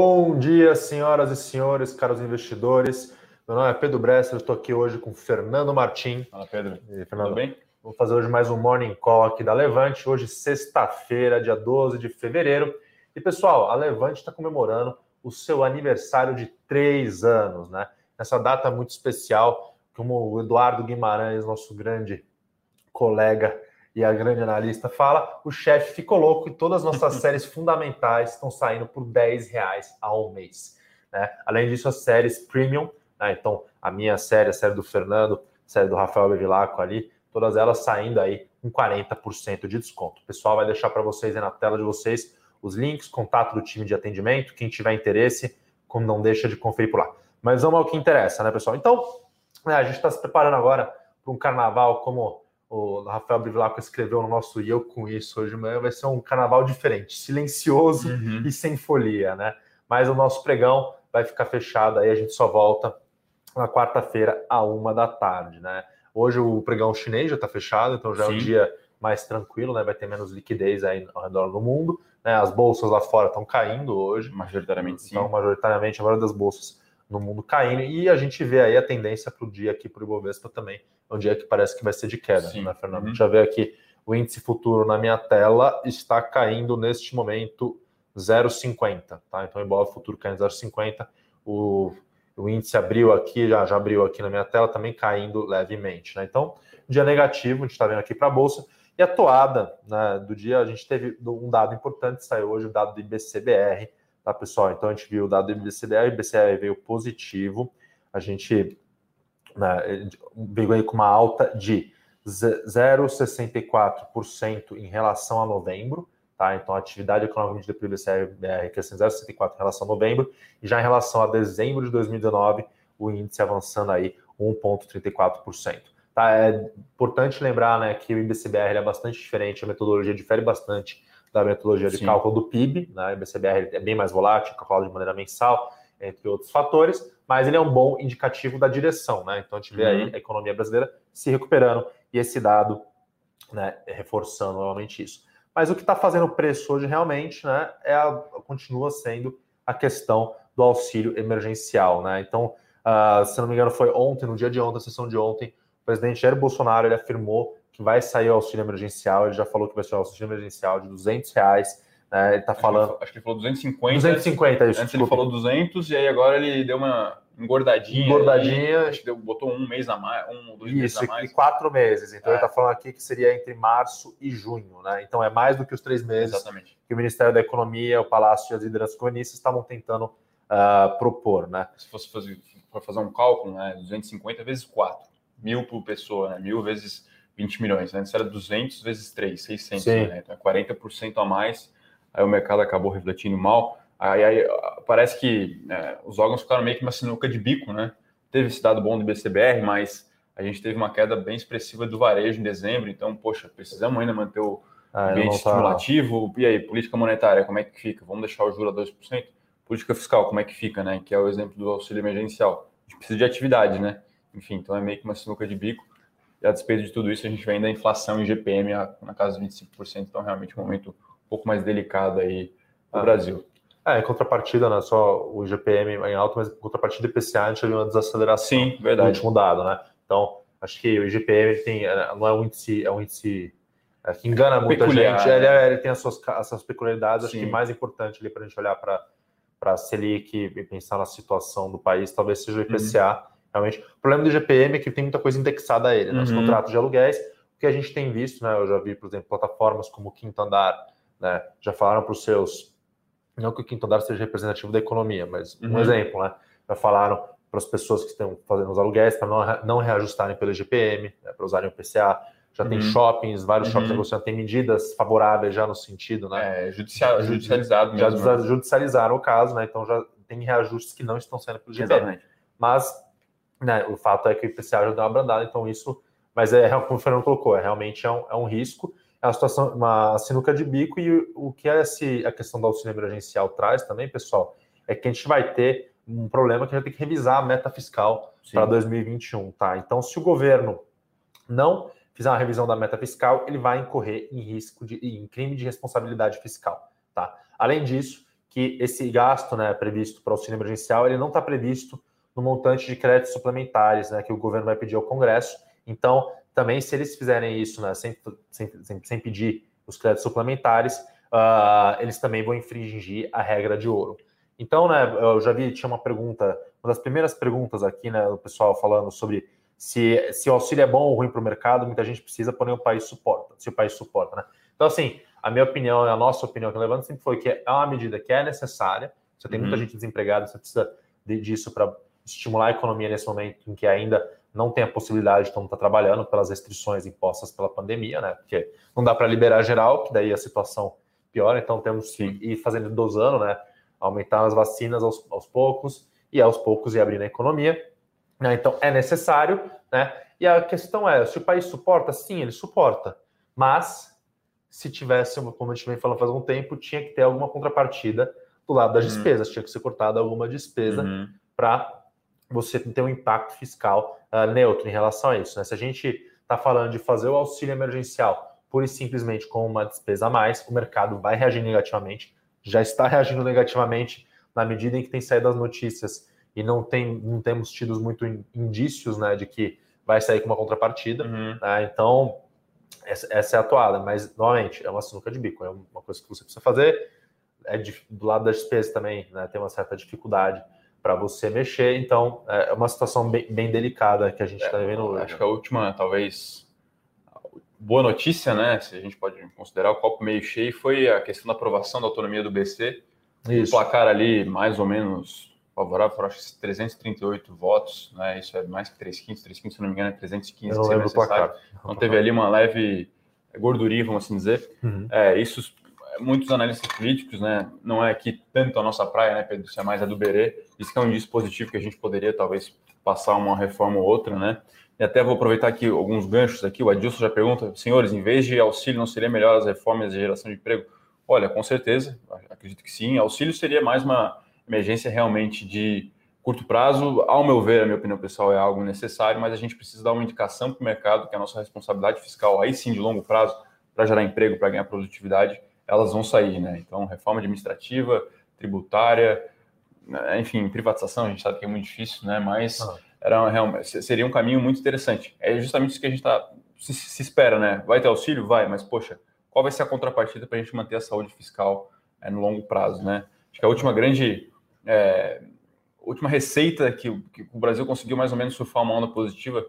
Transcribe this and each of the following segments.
Bom dia, senhoras e senhores, caros investidores. Meu nome é Pedro Bresser, estou aqui hoje com Fernando Martim. Fala, Pedro. E, Fernando, Tudo bem? Vamos fazer hoje mais um Morning Call aqui da Levante, hoje sexta-feira, dia 12 de fevereiro. E, pessoal, a Levante está comemorando o seu aniversário de três anos, né? Nessa data muito especial, como o Eduardo Guimarães, nosso grande colega e a grande analista fala, o chefe ficou louco e todas as nossas séries fundamentais estão saindo por 10 reais ao mês. Né? Além disso, as séries premium, né? então a minha série, a série do Fernando, a série do Rafael Bevilacqua ali, todas elas saindo aí com 40% de desconto. O pessoal vai deixar para vocês aí na tela de vocês os links, contato do time de atendimento, quem tiver interesse, como não deixa de conferir por lá. Mas vamos ao que interessa, né, pessoal? Então, né, a gente está se preparando agora para um carnaval como o Rafael Bivilacqua escreveu no nosso E eu com isso hoje de manhã, vai ser um carnaval diferente, silencioso uhum. e sem folia, né? Mas o nosso pregão vai ficar fechado aí, a gente só volta na quarta-feira, à uma da tarde, né? Hoje o pregão chinês já está fechado, então já Sim. é um dia mais tranquilo, né? Vai ter menos liquidez aí ao redor do mundo. Né? As bolsas lá fora estão caindo hoje. Majoritariamente sim. Então, majoritariamente, a maioria das bolsas no mundo caindo. E a gente vê aí a tendência para o dia aqui para o Ibovespa também é um dia que parece que vai ser de queda, Sim. né, Fernando? Uhum. Já vê aqui o índice futuro na minha tela está caindo neste momento 0,50, tá? Então, o futuro caindo 0,50, o, o índice abriu aqui, já, já abriu aqui na minha tela, também caindo levemente, né? Então, dia negativo, a gente está vendo aqui para a Bolsa, e a toada né, do dia, a gente teve um dado importante, saiu hoje o dado do IBCBR, tá, pessoal? Então, a gente viu o dado do IBCBR, o IBCBR veio positivo, a gente né, veio aí com uma alta de 0,64% em relação a novembro, tá? Então a atividade econômica medida pelo IBCR crescendo 0,64% em relação a novembro, e já em relação a dezembro de 2019, o índice avançando aí 1,34%. Tá? É importante lembrar né, que o IBCBR é bastante diferente, a metodologia difere bastante da metodologia de Sim. cálculo do PIB, né? O IBCBR é bem mais volátil, calculado de maneira mensal, entre outros fatores, mas ele é um bom indicativo da direção, né? Então a gente vê uhum. aí a economia brasileira se recuperando e esse dado né, reforçando novamente isso. Mas o que está fazendo o preço hoje realmente né, é a, continua sendo a questão do auxílio emergencial. Né? Então, uh, se não me engano, foi ontem, no dia de ontem, a sessão de ontem, o presidente Jair Bolsonaro ele afirmou que vai sair o auxílio emergencial, ele já falou que vai ser o auxílio emergencial de 200 reais né? Ele tá acho falando. Que, acho que ele falou 250. 250, isso. Antes desculpa. ele falou 200 e aí agora ele deu uma engordadinha. Engordadinha. Aí, acho que deu, botou um mês a mais, um, dois isso, meses a mais. e quatro meses. Então é. ele tá falando aqui que seria entre março e junho, né? Então é mais do que os três meses Exatamente. que o Ministério da Economia, o Palácio e as lideranças comunistas estavam tentando uh, propor, né? Se fosse fazer, for fazer um cálculo, né? 250 vezes 4. Mil por pessoa, né? Mil vezes 20 milhões. Né? Antes era 200 vezes 3, 600. Né? Então é 40% a mais aí o mercado acabou refletindo mal. Aí, aí parece que é, os órgãos ficaram meio que uma sinuca de bico, né? Teve esse dado bom do BCBR, mas a gente teve uma queda bem expressiva do varejo em dezembro, então, poxa, precisamos ainda manter o ah, ambiente tá... estimulativo. E aí, política monetária, como é que fica? Vamos deixar o juro a 2%? Política fiscal, como é que fica, né? Que é o exemplo do auxílio emergencial. A gente precisa de atividade, né? Enfim, então é meio que uma sinuca de bico. E a despeito de tudo isso, a gente vem da inflação em GPM na casa de 25%, então realmente um momento pouco mais delicada aí no ah, Brasil. É, em contrapartida, né, só o GPM em alto, mas em contrapartida do IPCA a gente viu uma desaceleração Sim, verdade. no último dado, né? Então, acho que o IGPM tem, é, não é um índice, é um índice é, que engana muita Peculiar, gente. Ele, é, ele, tem as suas, as suas peculiaridades, Sim. acho que mais importante ali para a gente olhar para para a Selic e pensar na situação do país, talvez seja o IPCA. Uhum. Realmente, o problema do IGPM é que tem muita coisa indexada a ele, né? Os uhum. contratos de aluguéis, o que a gente tem visto, né? Eu já vi, por exemplo, plataformas como o Quinto Andar, né? Já falaram para os seus, não que o quinto andar seja representativo da economia, mas um uhum. exemplo, né? Já falaram para as pessoas que estão fazendo os aluguéis para não, não reajustarem pelo GPM, né? para usarem o PCA. Já uhum. tem shoppings, vários uhum. shoppings negociando, tem medidas favoráveis já no sentido, né? É, judicial, judicializado mesmo. Já né? judicializaram o caso, né? Então já tem reajustes que não estão sendo pelo GPM. Exatamente. Mas né, o fato é que o IPCA já deu uma brandada, então isso, mas é como o Fernando colocou, é realmente é um, é um risco é uma situação, uma sinuca de bico, e o que esse, a questão do auxílio emergencial traz também, pessoal, é que a gente vai ter um problema que a gente vai ter que revisar a meta fiscal para 2021, tá? Então, se o governo não fizer uma revisão da meta fiscal, ele vai incorrer em risco de em crime de responsabilidade fiscal, tá? Além disso, que esse gasto né, previsto para o auxílio emergencial ele não está previsto no montante de créditos suplementares né, que o governo vai pedir ao Congresso. Então, também, se eles fizerem isso né, sem, sem, sem, sem pedir os créditos suplementares, uh, eles também vão infringir a regra de ouro. Então, né, eu já vi, tinha uma pergunta, uma das primeiras perguntas aqui, né, o pessoal falando sobre se, se o auxílio é bom ou ruim para o mercado, muita gente precisa, porém o país suporta, se o país suporta, né? Então, assim, a minha opinião, a nossa opinião que eu levanto sempre foi que é uma medida que é necessária, você tem uhum. muita gente desempregada, você precisa de, disso para estimular a economia nesse momento em que ainda não tem a possibilidade mundo estar trabalhando pelas restrições impostas pela pandemia, né? Porque não dá para liberar geral, que daí a situação piora, então temos que ir fazendo dosando, né? aumentar as vacinas aos, aos poucos e aos poucos ir abrindo a economia. Né? Então é necessário, né? E a questão é, se o país suporta, sim, ele suporta. Mas se tivesse, como a gente vem falando faz um tempo, tinha que ter alguma contrapartida do lado das uhum. despesas, tinha que ser cortada alguma despesa uhum. para você ter um impacto fiscal uh, neutro em relação a isso. Né? Se a gente está falando de fazer o auxílio emergencial pura e simplesmente com uma despesa a mais, o mercado vai reagir negativamente já está reagindo negativamente na medida em que tem saído as notícias e não, tem, não temos tido muito indícios né, de que vai sair com uma contrapartida. Uhum. Né? Então, essa, essa, é a atuada, mas novamente é uma sinuca de bico, é uma coisa que você precisa fazer. É de, do lado das despesas também, né, tem uma certa dificuldade para você mexer, então é uma situação bem, bem delicada que a gente está é, vivendo hoje. Acho que a última, talvez, boa notícia, né? Se a gente pode considerar o copo meio cheio, foi a questão da aprovação da autonomia do BC. Isso. O placar ali, mais ou menos favorável, por acho que 338 votos, né? Isso é mais que 3 quintos, 3 quintos, se não me engano, é 315 Eu lembro do placar. Então teve ali uma leve gordurinha, vamos assim dizer. Uhum. É, isso, muitos analistas políticos, né? Não é aqui tanto a nossa praia, né, Pedro? Isso é mais a do Berê. Isso que é um dispositivo que a gente poderia talvez passar uma reforma ou outra, né? E até vou aproveitar aqui alguns ganchos aqui. O Adilson já pergunta, senhores, em vez de auxílio, não seria melhor as reformas de geração de emprego? Olha, com certeza, acredito que sim. Auxílio seria mais uma emergência realmente de curto prazo. Ao meu ver, a minha opinião pessoal, é algo necessário, mas a gente precisa dar uma indicação para o mercado que a nossa responsabilidade fiscal, aí sim, de longo prazo, para gerar emprego, para ganhar produtividade, elas vão sair, né? Então, reforma administrativa, tributária, né? enfim, privatização, a gente sabe que é muito difícil, né? Mas. Ah era realmente, seria um caminho muito interessante. É justamente isso que a gente tá, se, se, espera, né? Vai ter auxílio? Vai, mas poxa, qual vai ser a contrapartida para a gente manter a saúde fiscal é, no longo prazo, né? Acho que a última grande, é, última receita que, que, o Brasil conseguiu mais ou menos surfar uma onda positiva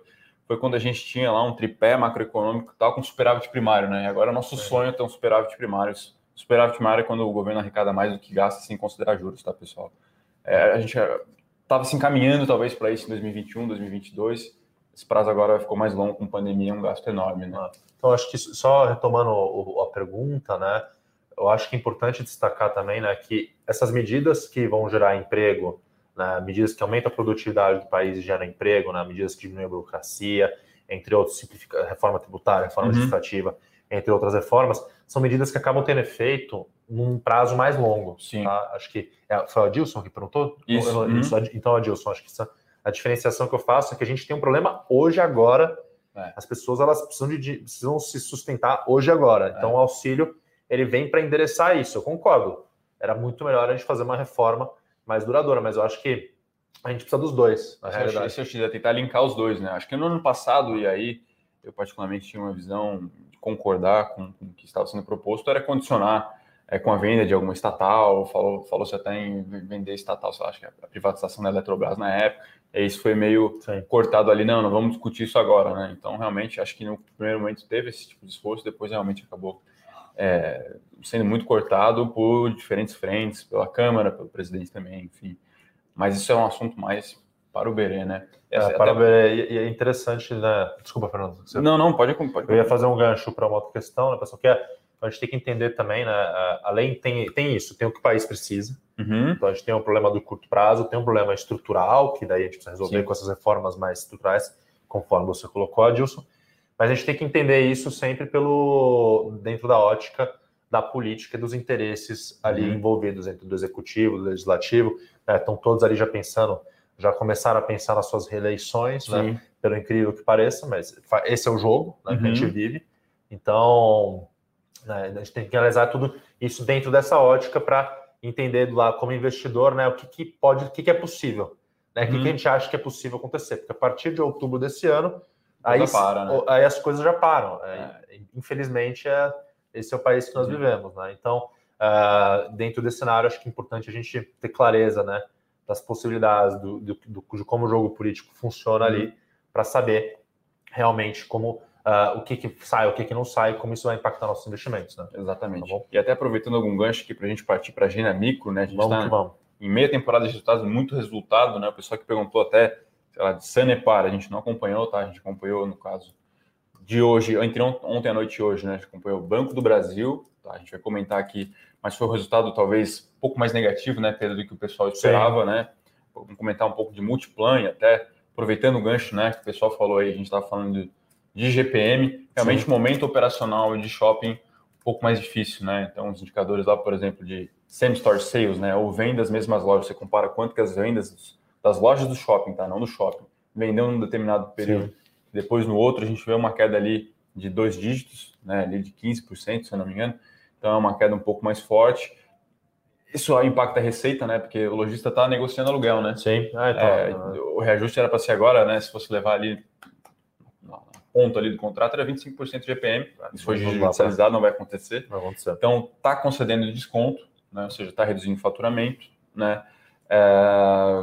foi quando a gente tinha lá um tripé macroeconômico tal com superávit primário, né? E agora nosso é. sonho é ter um superávit primário. Superávit primário é quando o governo arrecada mais do que gasta sem considerar juros, tá, pessoal? É, a gente estava se encaminhando talvez para isso em 2021, 2022. Esse prazo agora ficou mais longo com pandemia, é um gasto enorme, né? Ah, então acho que só retomando a pergunta, né? Eu acho que é importante destacar também, né, que essas medidas que vão gerar emprego, né, medidas que aumentam a produtividade do país e geram emprego, né, medidas que diminuem a burocracia, entre outros, reforma tributária, reforma uhum. administrativa, entre outras reformas, são medidas que acabam tendo efeito num prazo mais longo. Sim. Tá? Acho que é, foi o Adilson que perguntou? Isso. Eu, uhum. Então, Adilson, acho que essa, a diferenciação que eu faço é que a gente tem um problema hoje, agora. É. As pessoas elas precisam, de, precisam se sustentar hoje, agora. Então, é. o auxílio ele vem para endereçar isso. Eu concordo. Era muito melhor a gente fazer uma reforma mais duradoura, mas eu acho que a gente precisa dos dois, na realidade. Isso eu ia tentar linkar os dois, né? Acho que no ano passado, e aí eu particularmente tinha uma visão de concordar com, com o que estava sendo proposto, era condicionar é, com a venda de alguma estatal, falou, falou-se até em vender estatal, acho que a privatização da Eletrobras na época, e isso foi meio Sim. cortado ali, não, não vamos discutir isso agora, né? Então, realmente, acho que no primeiro momento teve esse tipo de esforço, depois realmente acabou é, sendo muito cortado por diferentes frentes, pela Câmara, pelo presidente também, enfim. Mas isso é um assunto mais para o Berê, né? É, para o Berê, e é interessante, né? Desculpa, Fernando. Você... Não, não, pode, pode. Eu ia fazer um gancho para uma outra questão, né, pessoal? Que é a gente tem que entender também, né? Além tem, tem isso, tem o que o país precisa. Uhum. Então a gente tem um problema do curto prazo, tem um problema estrutural, que daí a gente precisa resolver Sim. com essas reformas mais estruturais, conforme você colocou, Adilson. Mas a gente tem que entender isso sempre pelo dentro da ótica da política e dos interesses ali uhum. envolvidos entre do executivo, do legislativo. Né? Estão todos ali já pensando, já começaram a pensar nas suas reeleições, né? pelo incrível que pareça, mas esse é o jogo né, uhum. que a gente uhum. vive. Então, né? A gente tem que analisar tudo isso dentro dessa ótica para entender lado como investidor, né, o que, que pode, o que, que é possível, né, o que, que a uhum. gente acha que é possível acontecer, porque a partir de outubro desse ano, aí, para, né? aí as coisas já param. É. Infelizmente, é, esse é o país que nós uhum. vivemos, né? Então, uh, dentro desse cenário, acho que é importante a gente ter clareza, né, das possibilidades do, do, do de como o jogo político funciona uhum. ali, para saber realmente como uh, o que, que sai, o que, que não sai, como isso vai impactar nossos investimentos. Né? Exatamente. Tá e até aproveitando algum gancho aqui para a gente partir para a agenda micro, né? A gente vamos tá vamos. em meia temporada de resultados, muito resultado, né? O pessoal que perguntou até, lá, de Sanepar, a gente não acompanhou, tá? A gente acompanhou, no caso, de hoje, entre ontem à noite e hoje, né? A gente acompanhou o Banco do Brasil, tá? A gente vai comentar aqui, mas foi um resultado talvez um pouco mais negativo, né, Pedro, do que o pessoal esperava, Sim. né? Vamos comentar um pouco de multiplan e até aproveitando o gancho, né, que o pessoal falou aí, a gente estava falando de de GPM, realmente o momento operacional de shopping um pouco mais difícil, né? Então, os indicadores lá, por exemplo, de same store sales, né? Ou vendas mesmas lojas, você compara quanto que as vendas das lojas do shopping, tá? Não do shopping, vendeu num determinado período, Sim. depois no outro a gente vê uma queda ali de dois dígitos, né? Ali de 15%, se eu não me engano. Então, é uma queda um pouco mais forte. Isso impacta a receita, né? Porque o lojista está negociando aluguel, né? Sim. Ah, então, é, o reajuste era para ser agora, né? Se fosse levar ali ponto ali do contrato era 25% de GPM. Isso foi judicializado, não vai acontecer. Vai acontecer. Então, está concedendo desconto, né? ou seja, está reduzindo o faturamento. Né? É...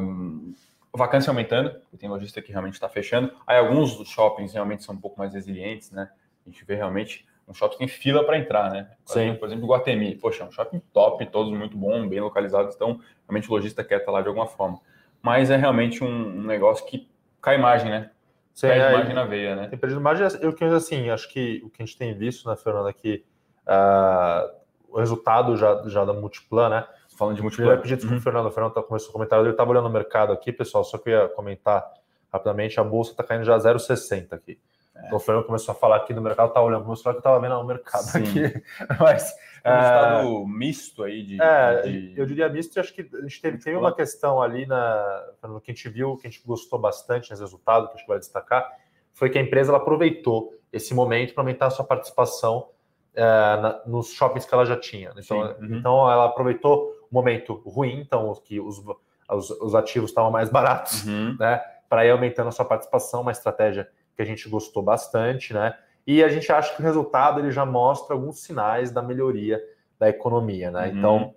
Vacância aumentando, tem lojista que realmente está fechando. Aí alguns dos shoppings realmente são um pouco mais resilientes, né? A gente vê realmente um shopping tem fila para entrar, né? Sim. Por exemplo, o Guatemi. Poxa, é um shopping top, todos muito bom, bem localizados, então realmente o lojista quer estar lá de alguma forma. Mas é realmente um, um negócio que cai imagem, né? Você perde margem na veia, né? Tem perdido margem. Eu que assim, acho que o que a gente tem visto, né, Fernanda, aqui uh, o resultado já, já da Multiplan, né? Falando de Multiplan. Eu ia pedir desculpa, uhum. Fernando. O Fernando tá, começou o comentário, ele estava olhando o mercado aqui, pessoal, só que eu ia comentar rapidamente, a bolsa está caindo já 0,60 aqui. É. Então o Fernando começou a falar aqui do mercado, tá olhando para o que eu estava vendo o mercado Sim. aqui. Mas um é, estado misto aí de, é, de, Eu diria misto, e acho que a gente teve, teve uma questão ali na, que a gente viu, que a gente gostou bastante nesse resultado, que a gente vai destacar, foi que a empresa ela aproveitou esse momento para aumentar a sua participação é, na, nos shoppings que ela já tinha. Então, uhum. então ela aproveitou momento ruim, então que os, os, os ativos estavam mais baratos, uhum. né? Para ir aumentando a sua participação, uma estratégia que a gente gostou bastante, né? E a gente acha que o resultado ele já mostra alguns sinais da melhoria da economia, né? Uhum. Então,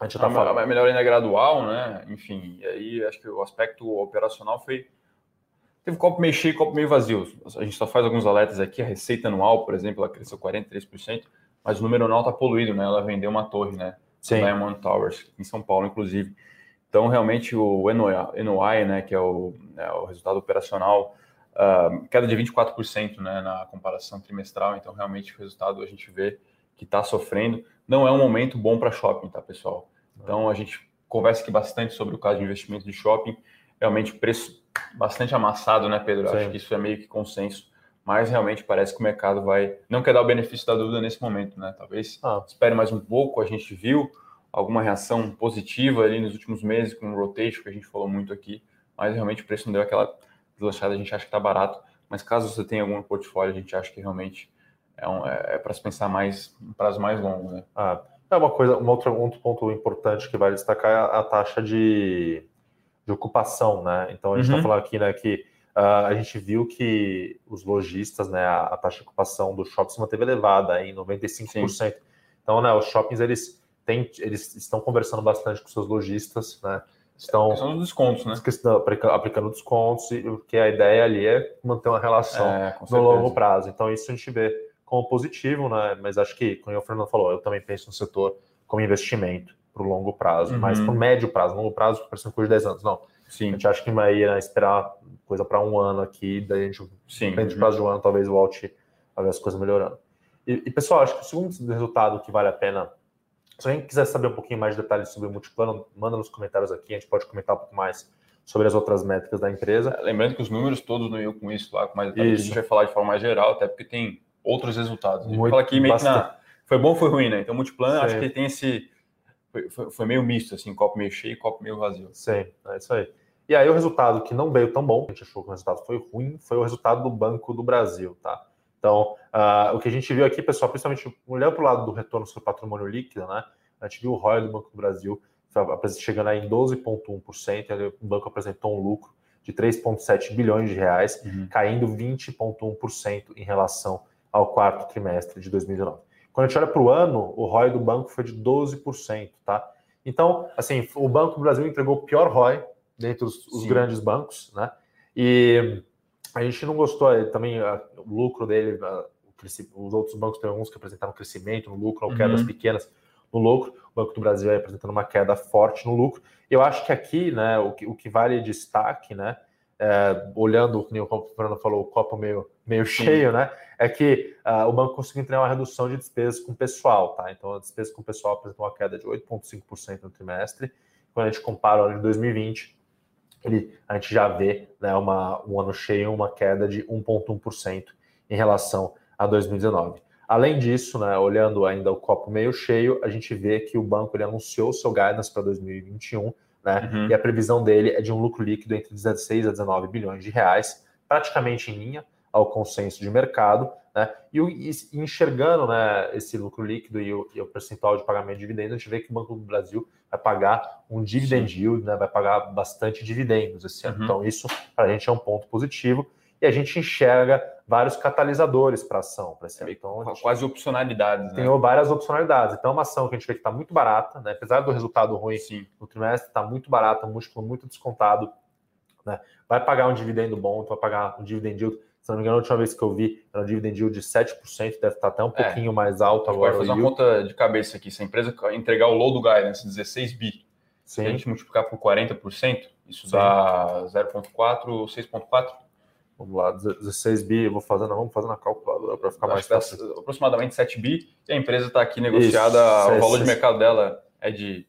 a gente está falando. A melhoria ainda é gradual, né? Enfim, e aí acho que o aspecto operacional foi. Teve copo meio cheio e copo meio vazio. A gente só faz alguns alertas aqui. A receita anual, por exemplo, ela cresceu 43%, mas o número anual está poluído, né? Ela vendeu uma torre, né? Sim. Diamond Towers, em São Paulo, inclusive. Então, realmente, o NOI, né, que é o, é o resultado operacional, Uh, queda de 24% né, na comparação trimestral, então realmente o resultado a gente vê que está sofrendo. Não é um momento bom para shopping, tá, pessoal? Então a gente conversa aqui bastante sobre o caso de investimento de shopping. Realmente preço bastante amassado, né, Pedro? Sim. Acho que isso é meio que consenso, mas realmente parece que o mercado vai. Não quer dar o benefício da dúvida nesse momento, né? Talvez ah. espere mais um pouco. A gente viu alguma reação positiva ali nos últimos meses com o rotation, que a gente falou muito aqui, mas realmente o preço não deu aquela deslanchada, a gente acha que está barato, mas caso você tenha algum portfólio, a gente acha que realmente é, um, é, é para se pensar mais um prazo mais longo, né? Ah, é uma coisa, um outro, um outro ponto importante que vai destacar é a, a taxa de, de, ocupação, né? Então a gente está uhum. falando aqui, né, que uh, a gente viu que os lojistas, né, a, a, taxa de ocupação do shopping se manteve elevada em 95%. Sim. Então, né, os shoppings eles têm, eles estão conversando bastante com seus lojistas, né? Estão são os descontos, né? Aplicando descontos, porque a ideia ali é manter uma relação é, no longo prazo. Então, isso a gente vê como positivo, né? Mas acho que, como o Fernando falou, eu também penso no setor como investimento para o longo prazo, uhum. mas para o médio prazo, longo prazo, parecendo coisa de 10 anos. Não. Sim. A gente acha que vai esperar coisa para um ano aqui, daí a gente, Sim. depende uhum. prazo de um ano, talvez volte a ver as coisas melhorando. E, e, pessoal, acho que o segundo resultado que vale a pena se alguém quiser saber um pouquinho mais de detalhes sobre o multiplano, manda nos comentários aqui, a gente pode comentar um pouco mais sobre as outras métricas da empresa. É, lembrando que os números todos não iam com isso lá, com mais detalhes, a gente vai falar de forma mais geral, até porque tem outros resultados. A gente Muito, fala aqui meio que na... foi bom foi ruim, né? Então, multiplano, acho que tem esse... Foi, foi, meio misto, assim, copo meio cheio e copo meio vazio. Sim, é isso aí. E aí o resultado que não veio tão bom, a gente achou que o resultado foi ruim, foi o resultado do Banco do Brasil, tá? Então, uh, o que a gente viu aqui, pessoal, principalmente olhando para o lado do retorno sobre patrimônio líquido, né? a gente viu o ROI do Banco do Brasil chegando aí em 12,1%, o banco apresentou um lucro de 3,7 bilhões de reais, uhum. caindo 20,1% em relação ao quarto trimestre de 2019. Quando a gente olha para o ano, o ROI do banco foi de 12%, tá? Então, assim, o Banco do Brasil entregou o pior ROI dentre os, os grandes bancos, né? E a gente não gostou também o lucro dele, os outros bancos tem alguns que apresentaram crescimento no lucro, ou quedas uhum. pequenas no lucro. O Banco do Brasil aí apresentando uma queda forte no lucro. Eu acho que aqui, né, o que, o que vale destaque, né, é, olhando, como o Fernando falou, o copo meio, meio cheio, né, é que uh, o banco conseguiu entregar uma redução de despesas com o pessoal, tá? Então, a despesa com o pessoal apresentou uma queda de 8,5% no trimestre. Quando a gente compara o ano de 2020, ele, a gente já vê né, uma, um ano cheio, uma queda de 1,1% em relação a 2019. Além disso, né, olhando ainda o copo meio cheio, a gente vê que o banco ele anunciou seu guidance para 2021, né, uhum. e a previsão dele é de um lucro líquido entre 16 a 19 bilhões de reais, praticamente em linha ao consenso de mercado, né, e, e enxergando né, esse lucro líquido e o, e o, percentual de pagamento de dividendos, a gente vê que o Banco do Brasil vai pagar um dividend yield, né, vai pagar bastante dividendos esse ano. Uhum. Então, isso para a gente é um ponto positivo e a gente enxerga vários catalisadores para ação. Para esse então, Quase opcionalidades. Tem né? várias opcionalidades. Então, é uma ação que a gente vê que está muito barata, né? apesar do resultado ruim Sim. no trimestre, está muito barata, múltiplo muito descontado. Né? Vai pagar um dividendo bom, vai pagar um dividend yield. Se não me engano, a última vez que eu vi era um dividend yield de 7%, deve estar até um é. pouquinho mais alto agora. Pode fazer uma conta de cabeça aqui. Se a empresa entregar o low do guidance 16 bi, se a gente multiplicar por 40%, isso Sim. dá 0,4, 6,4 Vamos lá, 16 bi, eu vou fazer, vamos fazer na calculadora para ficar mais fácil. Aproximadamente 7 bi, e a empresa está aqui negociada, Isso, o valor de mercado dela é de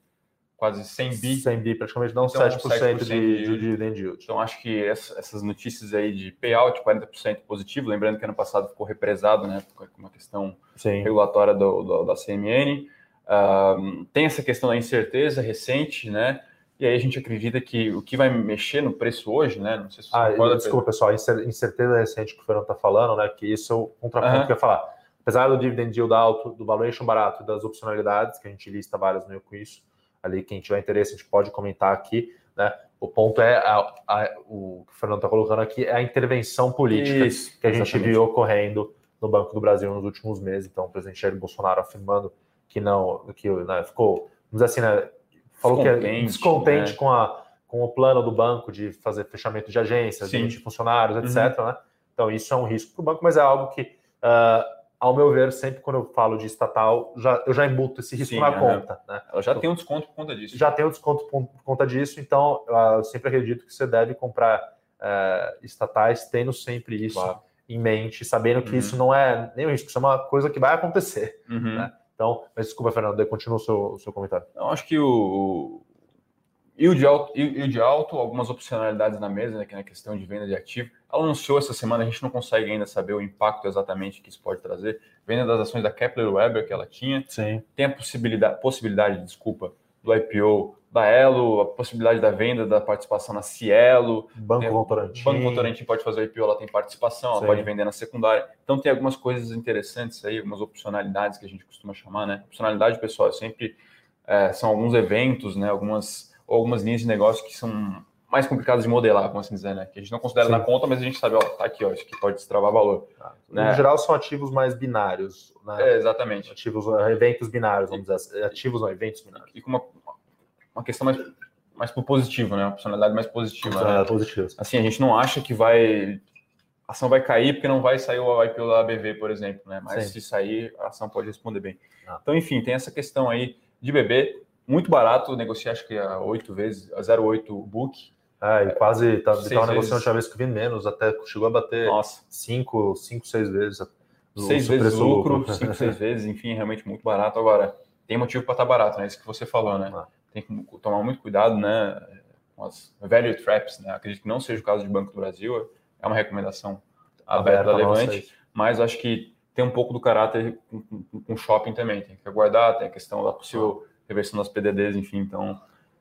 quase 100 bi. 100 bi, praticamente não então, 7%, 7% de, de, de dividend yield. Então, acho que essas notícias aí de payout, 40% positivo, lembrando que ano passado ficou represado, né, com uma questão Sim. regulatória do, do, da CMN. Uh, tem essa questão da incerteza recente, né, e aí a gente acredita que o que vai mexer no preço hoje, né? Não sei se ah, desculpa, pessoal, incerteza recente que o Fernando está falando, né? Que isso é o contraponto uhum. que eu ia falar. Apesar do dividend yield alto, do valuation barato e das opcionalidades, que a gente lista várias no com isso, ali quem tiver interesse a gente pode comentar aqui, né? O ponto é a, a, o que o Fernando está colocando aqui é a intervenção política isso, que a gente exatamente. viu ocorrendo no Banco do Brasil nos últimos meses. Então, o presidente Jair Bolsonaro afirmando que não, que né, ficou, vamos dizer assim, né, falou que é descontente né? com, a, com o plano do banco de fazer fechamento de agências, de funcionários, etc. Uhum. Né? Então, isso é um risco para o banco, mas é algo que, uh, ao meu ver, sempre quando eu falo de estatal, já, eu já embuto esse risco Sim, na conta. Né? Ela já então, tem um desconto por conta disso. Já tem um desconto por, conta disso, então uh, eu sempre acredito que você deve comprar uh, estatais tendo sempre isso claro. em mente, sabendo que uhum. isso não é nem um risco, isso é uma coisa que vai acontecer. Uhum. Né? Então, mas desculpa, Fernando, continua o seu, o seu comentário. Não, acho que o, yield alto, yield alto, algumas opcionalidades na mesa, né, que é na questão de venda de ativo. Ela anunciou essa semana, a gente não consegue ainda saber o impacto exatamente que isso pode trazer. Venda das ações da Kepler Weber que ela tinha. Sim. Tem a possibilidade, possibilidade, desculpa, do IPO da Elo, a possibilidade da venda da participação na Cielo. Banco tem, Votorantim. Banco Votorantim pode fazer o IPO, ela tem participação, ela Sim. pode vender na secundária. Então tem algumas coisas interessantes aí, algumas opcionalidades que a gente costuma chamar, né? Opcionalidade, pessoal, é sempre é, são alguns eventos, né? Algumas, algumas linhas de negócio que são mais complicadas de modelar, como assim dizer, né? Que a gente não considera Sim. na conta, mas a gente sabe, ó, tá aqui, ó, isso aqui pode destravar valor. Ah, né? geral, são ativos mais binários, né? É, exatamente. Ativos, eventos binários, vamos dizer assim. Ativos não, eventos binários. E com uma uma questão mais, mais pro positivo, né? Uma personalidade mais positiva. Né? positiva. Assim, a gente não acha que vai. A ação vai cair porque não vai sair o IPO da ABV, por exemplo, né? Mas Sim. se sair, a ação pode responder bem. Ah. Então, enfim, tem essa questão aí de BB, muito barato, negociar acho que a 8 vezes, a 0,8 book. Ah, e quase tá, estava negociando a última vez que vi menos, até chegou a bater 5, 5, 6 vezes. Seis vezes o lucro, 5, 6 vezes, enfim, realmente muito barato. Agora, tem motivo para estar tá barato, né? Isso que você falou, né? Ah tem que tomar muito cuidado, né, com as value traps, né? Acredito que não seja o caso de Banco do Brasil, é uma recomendação aberta da Levante, mas acho que tem um pouco do caráter com, com, com, shopping também, tem que aguardar, tem a questão da possível reversão das PDDs, enfim, então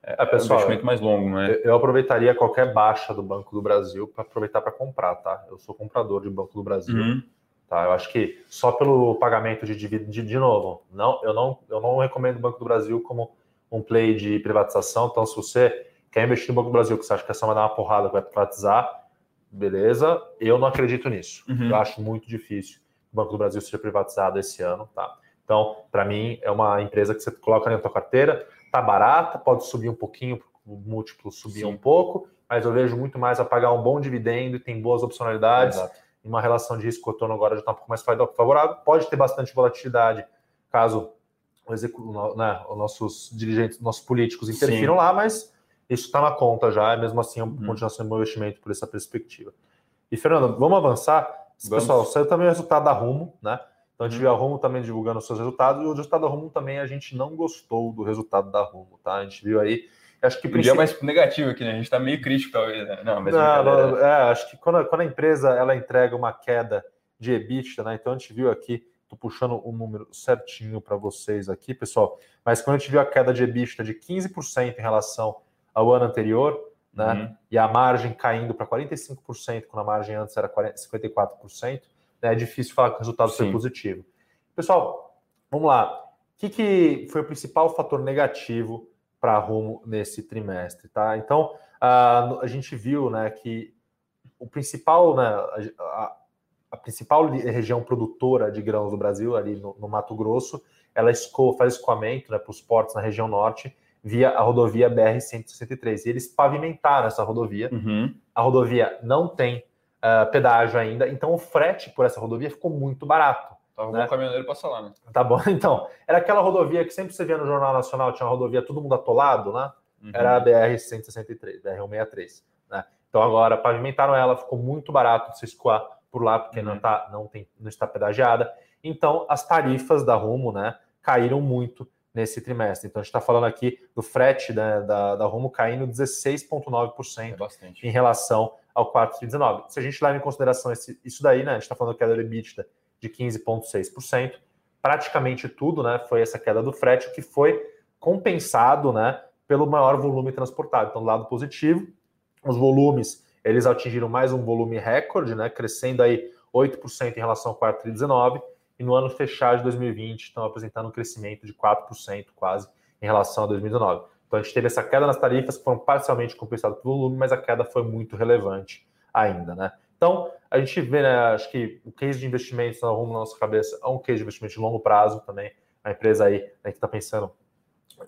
é, é, pessoal, é um investimento mais longo, né? Eu aproveitaria qualquer baixa do Banco do Brasil para aproveitar para comprar, tá? Eu sou comprador de Banco do Brasil. Uhum. Tá? Eu acho que só pelo pagamento de dividendo, de, de novo, não, eu, não, eu não recomendo o Banco do Brasil como um play de privatização. Então, se você quer investir no Banco do Brasil, que você acha que essa vai dar uma porrada, que vai privatizar, beleza. Eu não acredito nisso. Uhum. Eu acho muito difícil que o Banco do Brasil seja privatizado esse ano. Tá? Então, para mim, é uma empresa que você coloca na sua carteira, tá barata, pode subir um pouquinho, o múltiplo subir Sim. um pouco, mas eu vejo muito mais a pagar um bom dividendo e tem boas opcionalidades. Exato. Uma relação de risco retorno agora já está um pouco mais favorável. Pode ter bastante volatilidade caso o né, os nossos dirigentes, nossos políticos interfiram Sim. lá, mas isso está na conta já, e mesmo assim é uma uhum. continuação de investimento por essa perspectiva. E, Fernando, vamos avançar? Vamos. Pessoal, saiu também o resultado da Rumo, né? Então a gente uhum. viu a Rumo também divulgando os seus resultados, e o resultado da Rumo também a gente não gostou do resultado da Rumo, tá? A gente viu aí. Acho que o princípio... dia mais negativo aqui, né? A gente está meio crítico, talvez. Né? Não, mas não, não, é, acho que quando, quando a empresa ela entrega uma queda de EBITDA, né? Então a gente viu aqui, estou puxando o um número certinho para vocês aqui, pessoal. Mas quando a gente viu a queda de EBITDA de 15% em relação ao ano anterior, né? Uhum. E a margem caindo para 45%, quando a margem antes era 40, 54%, né? é difícil falar que o resultado Sim. foi positivo. Pessoal, vamos lá. O que, que foi o principal fator negativo para a Rumo nesse trimestre, tá? Então, a, a gente viu, né, que o principal, né, a, a, principal região produtora de grãos do Brasil, ali no, no Mato Grosso, ela faz escoamento né, para os portos na região norte via a rodovia BR-163. E eles pavimentaram essa rodovia. Uhum. A rodovia não tem uh, pedágio ainda, então o frete por essa rodovia ficou muito barato. Tava né? um caminhoneiro passar lá, né? Tá bom, então. Era aquela rodovia que sempre você via no Jornal Nacional, tinha uma rodovia todo mundo atolado, né? Uhum. Era a BR-163, BR-163. Né? Então agora pavimentaram ela, ficou muito barato de se escoar por lá, porque uhum. não, tá, não, tem, não está pedagiada. Então as tarifas da Rumo né, caíram muito nesse trimestre. Então, a gente está falando aqui do frete né, da, da Rumo caindo 16,9% é em relação ao 4,19%. Se a gente leva em consideração esse, isso daí, né, a gente está falando queda do EBITDA de 15,6%, praticamente tudo né, foi essa queda do frete, que foi compensado né, pelo maior volume transportado. Então, do lado positivo, os volumes eles atingiram mais um volume recorde, né, crescendo aí 8% em relação ao 4,19%, e no ano fechado de 2020 estão apresentando um crescimento de 4% quase em relação a 2019. Então a gente teve essa queda nas tarifas que foram parcialmente compensadas pelo volume, mas a queda foi muito relevante ainda, né? Então a gente vê, né, acho que o case de investimentos na rumo na nossa cabeça é um case de investimento de longo prazo também. A empresa aí né, que está pensando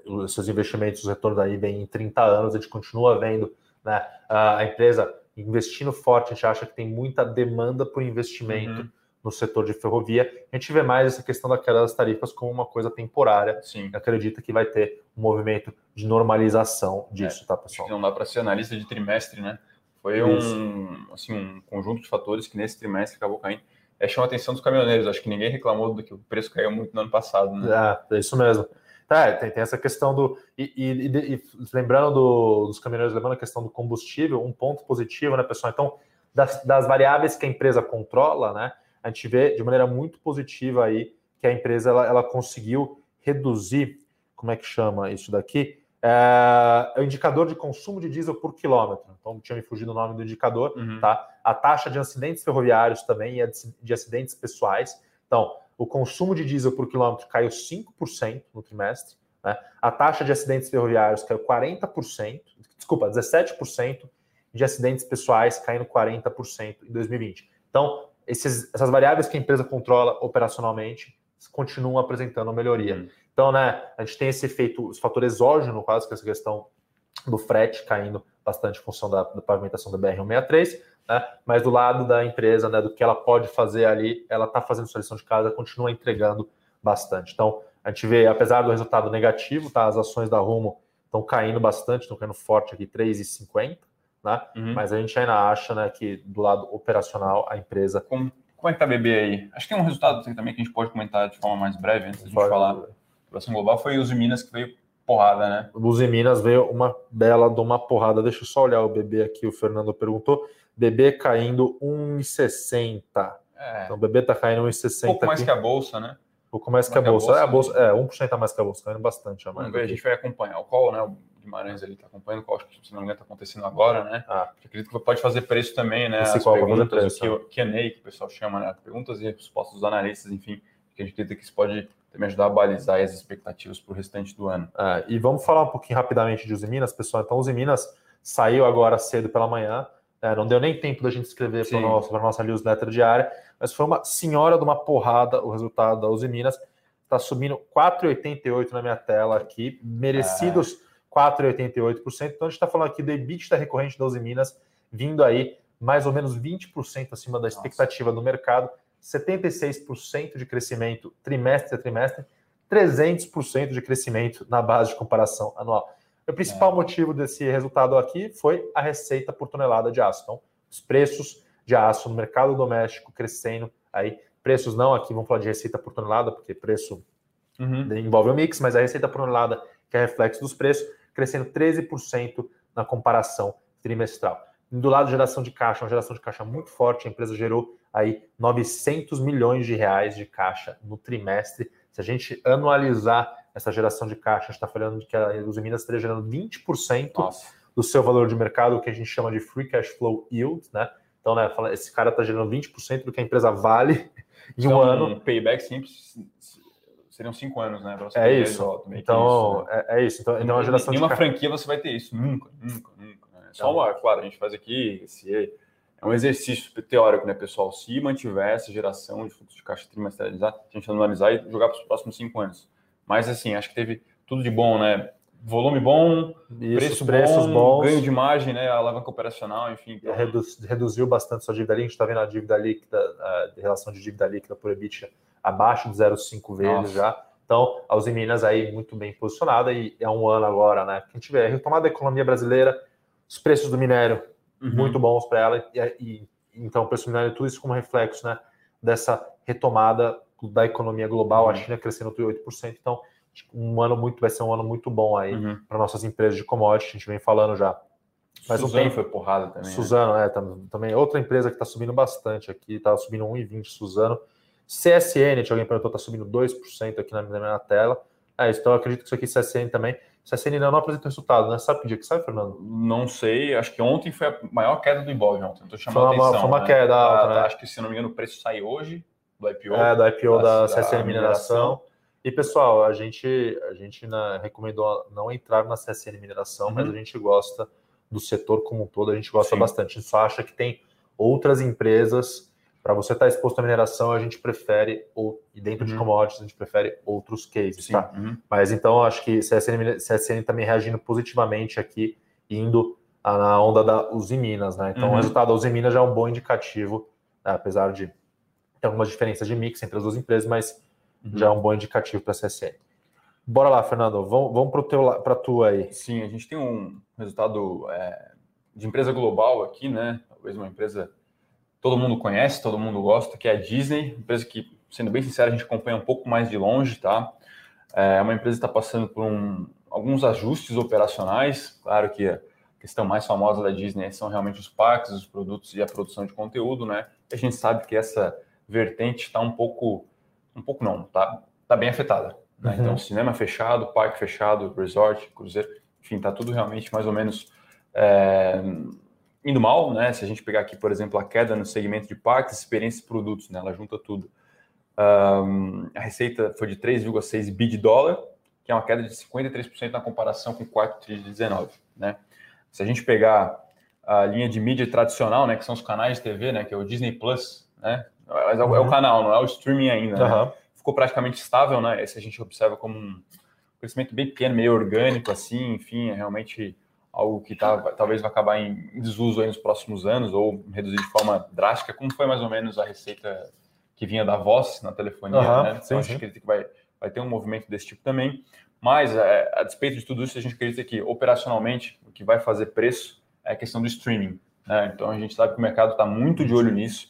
os seus investimentos, os retornos aí vem em 30 anos, a gente continua vendo né, a empresa investindo forte, a gente acha que tem muita demanda por investimento. Uhum no setor de ferrovia. A gente vê mais essa questão da queda das tarifas como uma coisa temporária. Sim. Acredita que vai ter um movimento de normalização disso, é, tá, pessoal? não dá para ser analista de trimestre, né? Foi um, assim, um conjunto de fatores que nesse trimestre acabou caindo. É, chama a atenção dos caminhoneiros. Acho que ninguém reclamou do que o preço caiu muito no ano passado. Né? É, é isso mesmo. Tá, tem, tem essa questão do. E, e, e lembrando do, dos caminhoneiros, lembrando a questão do combustível, um ponto positivo, né, pessoal? Então, das, das variáveis que a empresa controla, né? A gente vê de maneira muito positiva aí que a empresa ela, ela conseguiu reduzir, como é que chama isso daqui? É, o indicador de consumo de diesel por quilômetro. Então, tinha me fugido o nome do indicador, uhum. tá? A taxa de acidentes ferroviários também e de acidentes pessoais. Então, o consumo de diesel por quilômetro caiu 5% no trimestre. Né? A taxa de acidentes ferroviários caiu 40%, desculpa, 17%, de acidentes pessoais caindo 40% em 2020. Então, esses, essas variáveis que a empresa controla operacionalmente continuam apresentando melhoria. Uhum. Então, né, a gente tem esse efeito, esse fator exógeno, quase que essa questão do frete caindo bastante em função da, da pavimentação da BR-163, né, mas do lado da empresa, né, do que ela pode fazer ali, ela está fazendo sua lição de casa, continua entregando bastante. Então, a gente vê, apesar do resultado negativo, tá, as ações da Rumo estão caindo bastante, estão caindo forte aqui, 3,50, né? Uhum. Mas a gente ainda acha né, que do lado operacional a empresa. Como, como é que tá a BB aí? Acho que tem um resultado também que a gente pode comentar de forma mais breve antes de gente falar. A ação global foi o Minas que veio porrada, né? O Minas veio uma bela de uma porrada. Deixa eu só olhar o BB aqui, o Fernando perguntou. BB caindo 1,60. É. Então o BB tá caindo 1,60. Um pouco mais que a bolsa, né? Um pouco mais, mais que a bolsa. Que a bolsa, é, a bolsa é 1% a mais que a bolsa, caindo bastante. A mais ver, a gente vai acompanhar o call, né? Guimarães ali está acompanhando, qual acho que se não me engano está acontecendo agora, né? Ah. Acredito que pode fazer preço também, né? Esse As qual perguntas, preço, o Q&A, que o pessoal chama, né? Perguntas e respostas dos analistas, enfim, que a gente acredita que isso pode também ajudar a balizar as expectativas para o restante do ano. É, e vamos falar um pouquinho rapidamente de Uzi Minas, pessoal. Então, Uzi Minas saiu agora cedo pela manhã, é, não deu nem tempo da gente escrever para a nossa newsletter diária, mas foi uma senhora de uma porrada o resultado da Uzi Minas. Está subindo 4,88 na minha tela aqui, merecidos é. 4,88%. Então a gente está falando aqui do EBITDA recorrente da Uzi Minas vindo aí mais ou menos 20% acima da expectativa Nossa. do mercado, 76% de crescimento trimestre a trimestre, 300% de crescimento na base de comparação anual. O principal é. motivo desse resultado aqui foi a receita por tonelada de aço. Então, os preços de aço no mercado doméstico crescendo aí. Preços não, aqui vamos falar de receita por tonelada, porque preço uhum. envolve o mix, mas a receita por tonelada, que é reflexo dos preços, crescendo 13% na comparação trimestral. Do lado de geração de caixa, uma geração de caixa muito forte, a empresa gerou aí 900 milhões de reais de caixa no trimestre. Se a gente anualizar essa geração de caixa, a gente está falando de que a Uzi Minas estaria gerando 20% Nossa. do seu valor de mercado, o que a gente chama de free cash flow yield, né? Então, né, esse cara está gerando 20% do que a empresa vale em um então, ano. Um payback simples seriam cinco anos, né? É isso. então, isso, né? é, é, isso. Então, então, uma geração Nenhuma de... franquia você vai ter isso. Nunca, nunca, nunca. Né? Só uma, claro, a gente faz aqui esse é um exercício teórico, né, pessoal? Se mantiver essa geração de fluxo de caixa trimestralizar, a gente analisar e jogar para os próximos cinco anos. Mas, assim, acho que teve tudo de bom, né? Volume bom, Isso, preço preços bom, bons, ganho de margem, né? Alavanca operacional, enfim. Então... Reduz, reduziu bastante sua dívida líquida. A gente está vendo a dívida líquida, a relação de dívida líquida por EBITDA abaixo de 0,5 vezes já. Então, a Uzi Minas aí muito bem posicionada e é um ano agora, né? Que a gente vê a retomada da economia brasileira, os preços do minério uhum. muito bons para ela e, e, então o preço do minério tudo isso como reflexo, né? Dessa retomada da economia global, uhum. a China crescendo 8%. Então, um ano muito vai ser um ano muito bom aí uhum. para nossas empresas de commodity, a gente vem falando já. Mas Suzano um foi porrada também. Né? Suzano, né? é, também outra empresa que está subindo bastante aqui, está subindo 1,20 Suzano. CSN, alguém perguntou, está subindo 2% aqui na minha tela. É, então eu acredito que isso aqui, CSN também. CSN ainda não apresenta resultado, né? Sabe que dia que sai, Fernando? Não sei, acho que ontem foi a maior queda do Ibov ontem. Estou chamando foi uma, atenção. Foi uma né? queda alta, né? Acho que, se não me engano, o preço sai hoje do IPO. É, do IPO da, da CSN Mineração. E, pessoal, a gente, a gente na, recomendou não entrar na CSN Mineração, uhum. mas a gente gosta do setor como um todo, a gente gosta Sim. bastante. A gente só acha que tem outras empresas. Para você estar exposto à mineração, a gente prefere, ou, e dentro uhum. de commodities, a gente prefere outros cases, Sim. tá? Uhum. Mas então, acho que CSN, CSN também reagindo positivamente aqui, indo na onda da Uzi Minas, né? Então, o uhum. resultado da Uzi Minas já é um bom indicativo, né? apesar de ter algumas diferenças de mix entre as duas empresas, mas uhum. já é um bom indicativo para a CSN. Bora lá, Fernando, vamos, vamos para a tua aí. Sim, a gente tem um resultado é, de empresa global aqui, né? Talvez uma empresa todo mundo conhece, todo mundo gosta, que é a Disney, empresa que, sendo bem sincero, a gente acompanha um pouco mais de longe, tá? É uma empresa que está passando por um, alguns ajustes operacionais, claro que a questão mais famosa da Disney são realmente os parques, os produtos e a produção de conteúdo, né? A gente sabe que essa vertente está um pouco, um pouco não, tá, tá bem afetada. Né? Uhum. Então, cinema fechado, parque fechado, resort, cruzeiro, enfim, tá tudo realmente mais ou menos é, indo mal, né? Se a gente pegar aqui, por exemplo, a queda no segmento de parques, experiência e produtos, né? Ela junta tudo. Um, a receita foi de 3,6 bi de dólar, que é uma queda de 53% na comparação com o quarto tri de 19, né? Se a gente pegar a linha de mídia tradicional, né, que são os canais de TV, né, que é o Disney Plus, né, mas é, uhum. é, o uhum. canal, não é o streaming ainda. Uhum. Né? Ficou praticamente estável, né? Esse a gente observa como um crescimento bem pequeno, meio orgânico, assim, enfim, é realmente algo que tá, talvez vai acabar em desuso nos próximos anos ou reduzir de forma drástica, como foi mais ou menos a receita que vinha da voz na telefonia, uhum, né? Então sim, a gente acredita que vai, vai ter um movimento desse tipo também. Mas, é, a despeito de tudo isso, a gente acredita que operacionalmente o que vai fazer preço é a questão do streaming. Né? Então a gente sabe que o mercado está muito de olho nisso.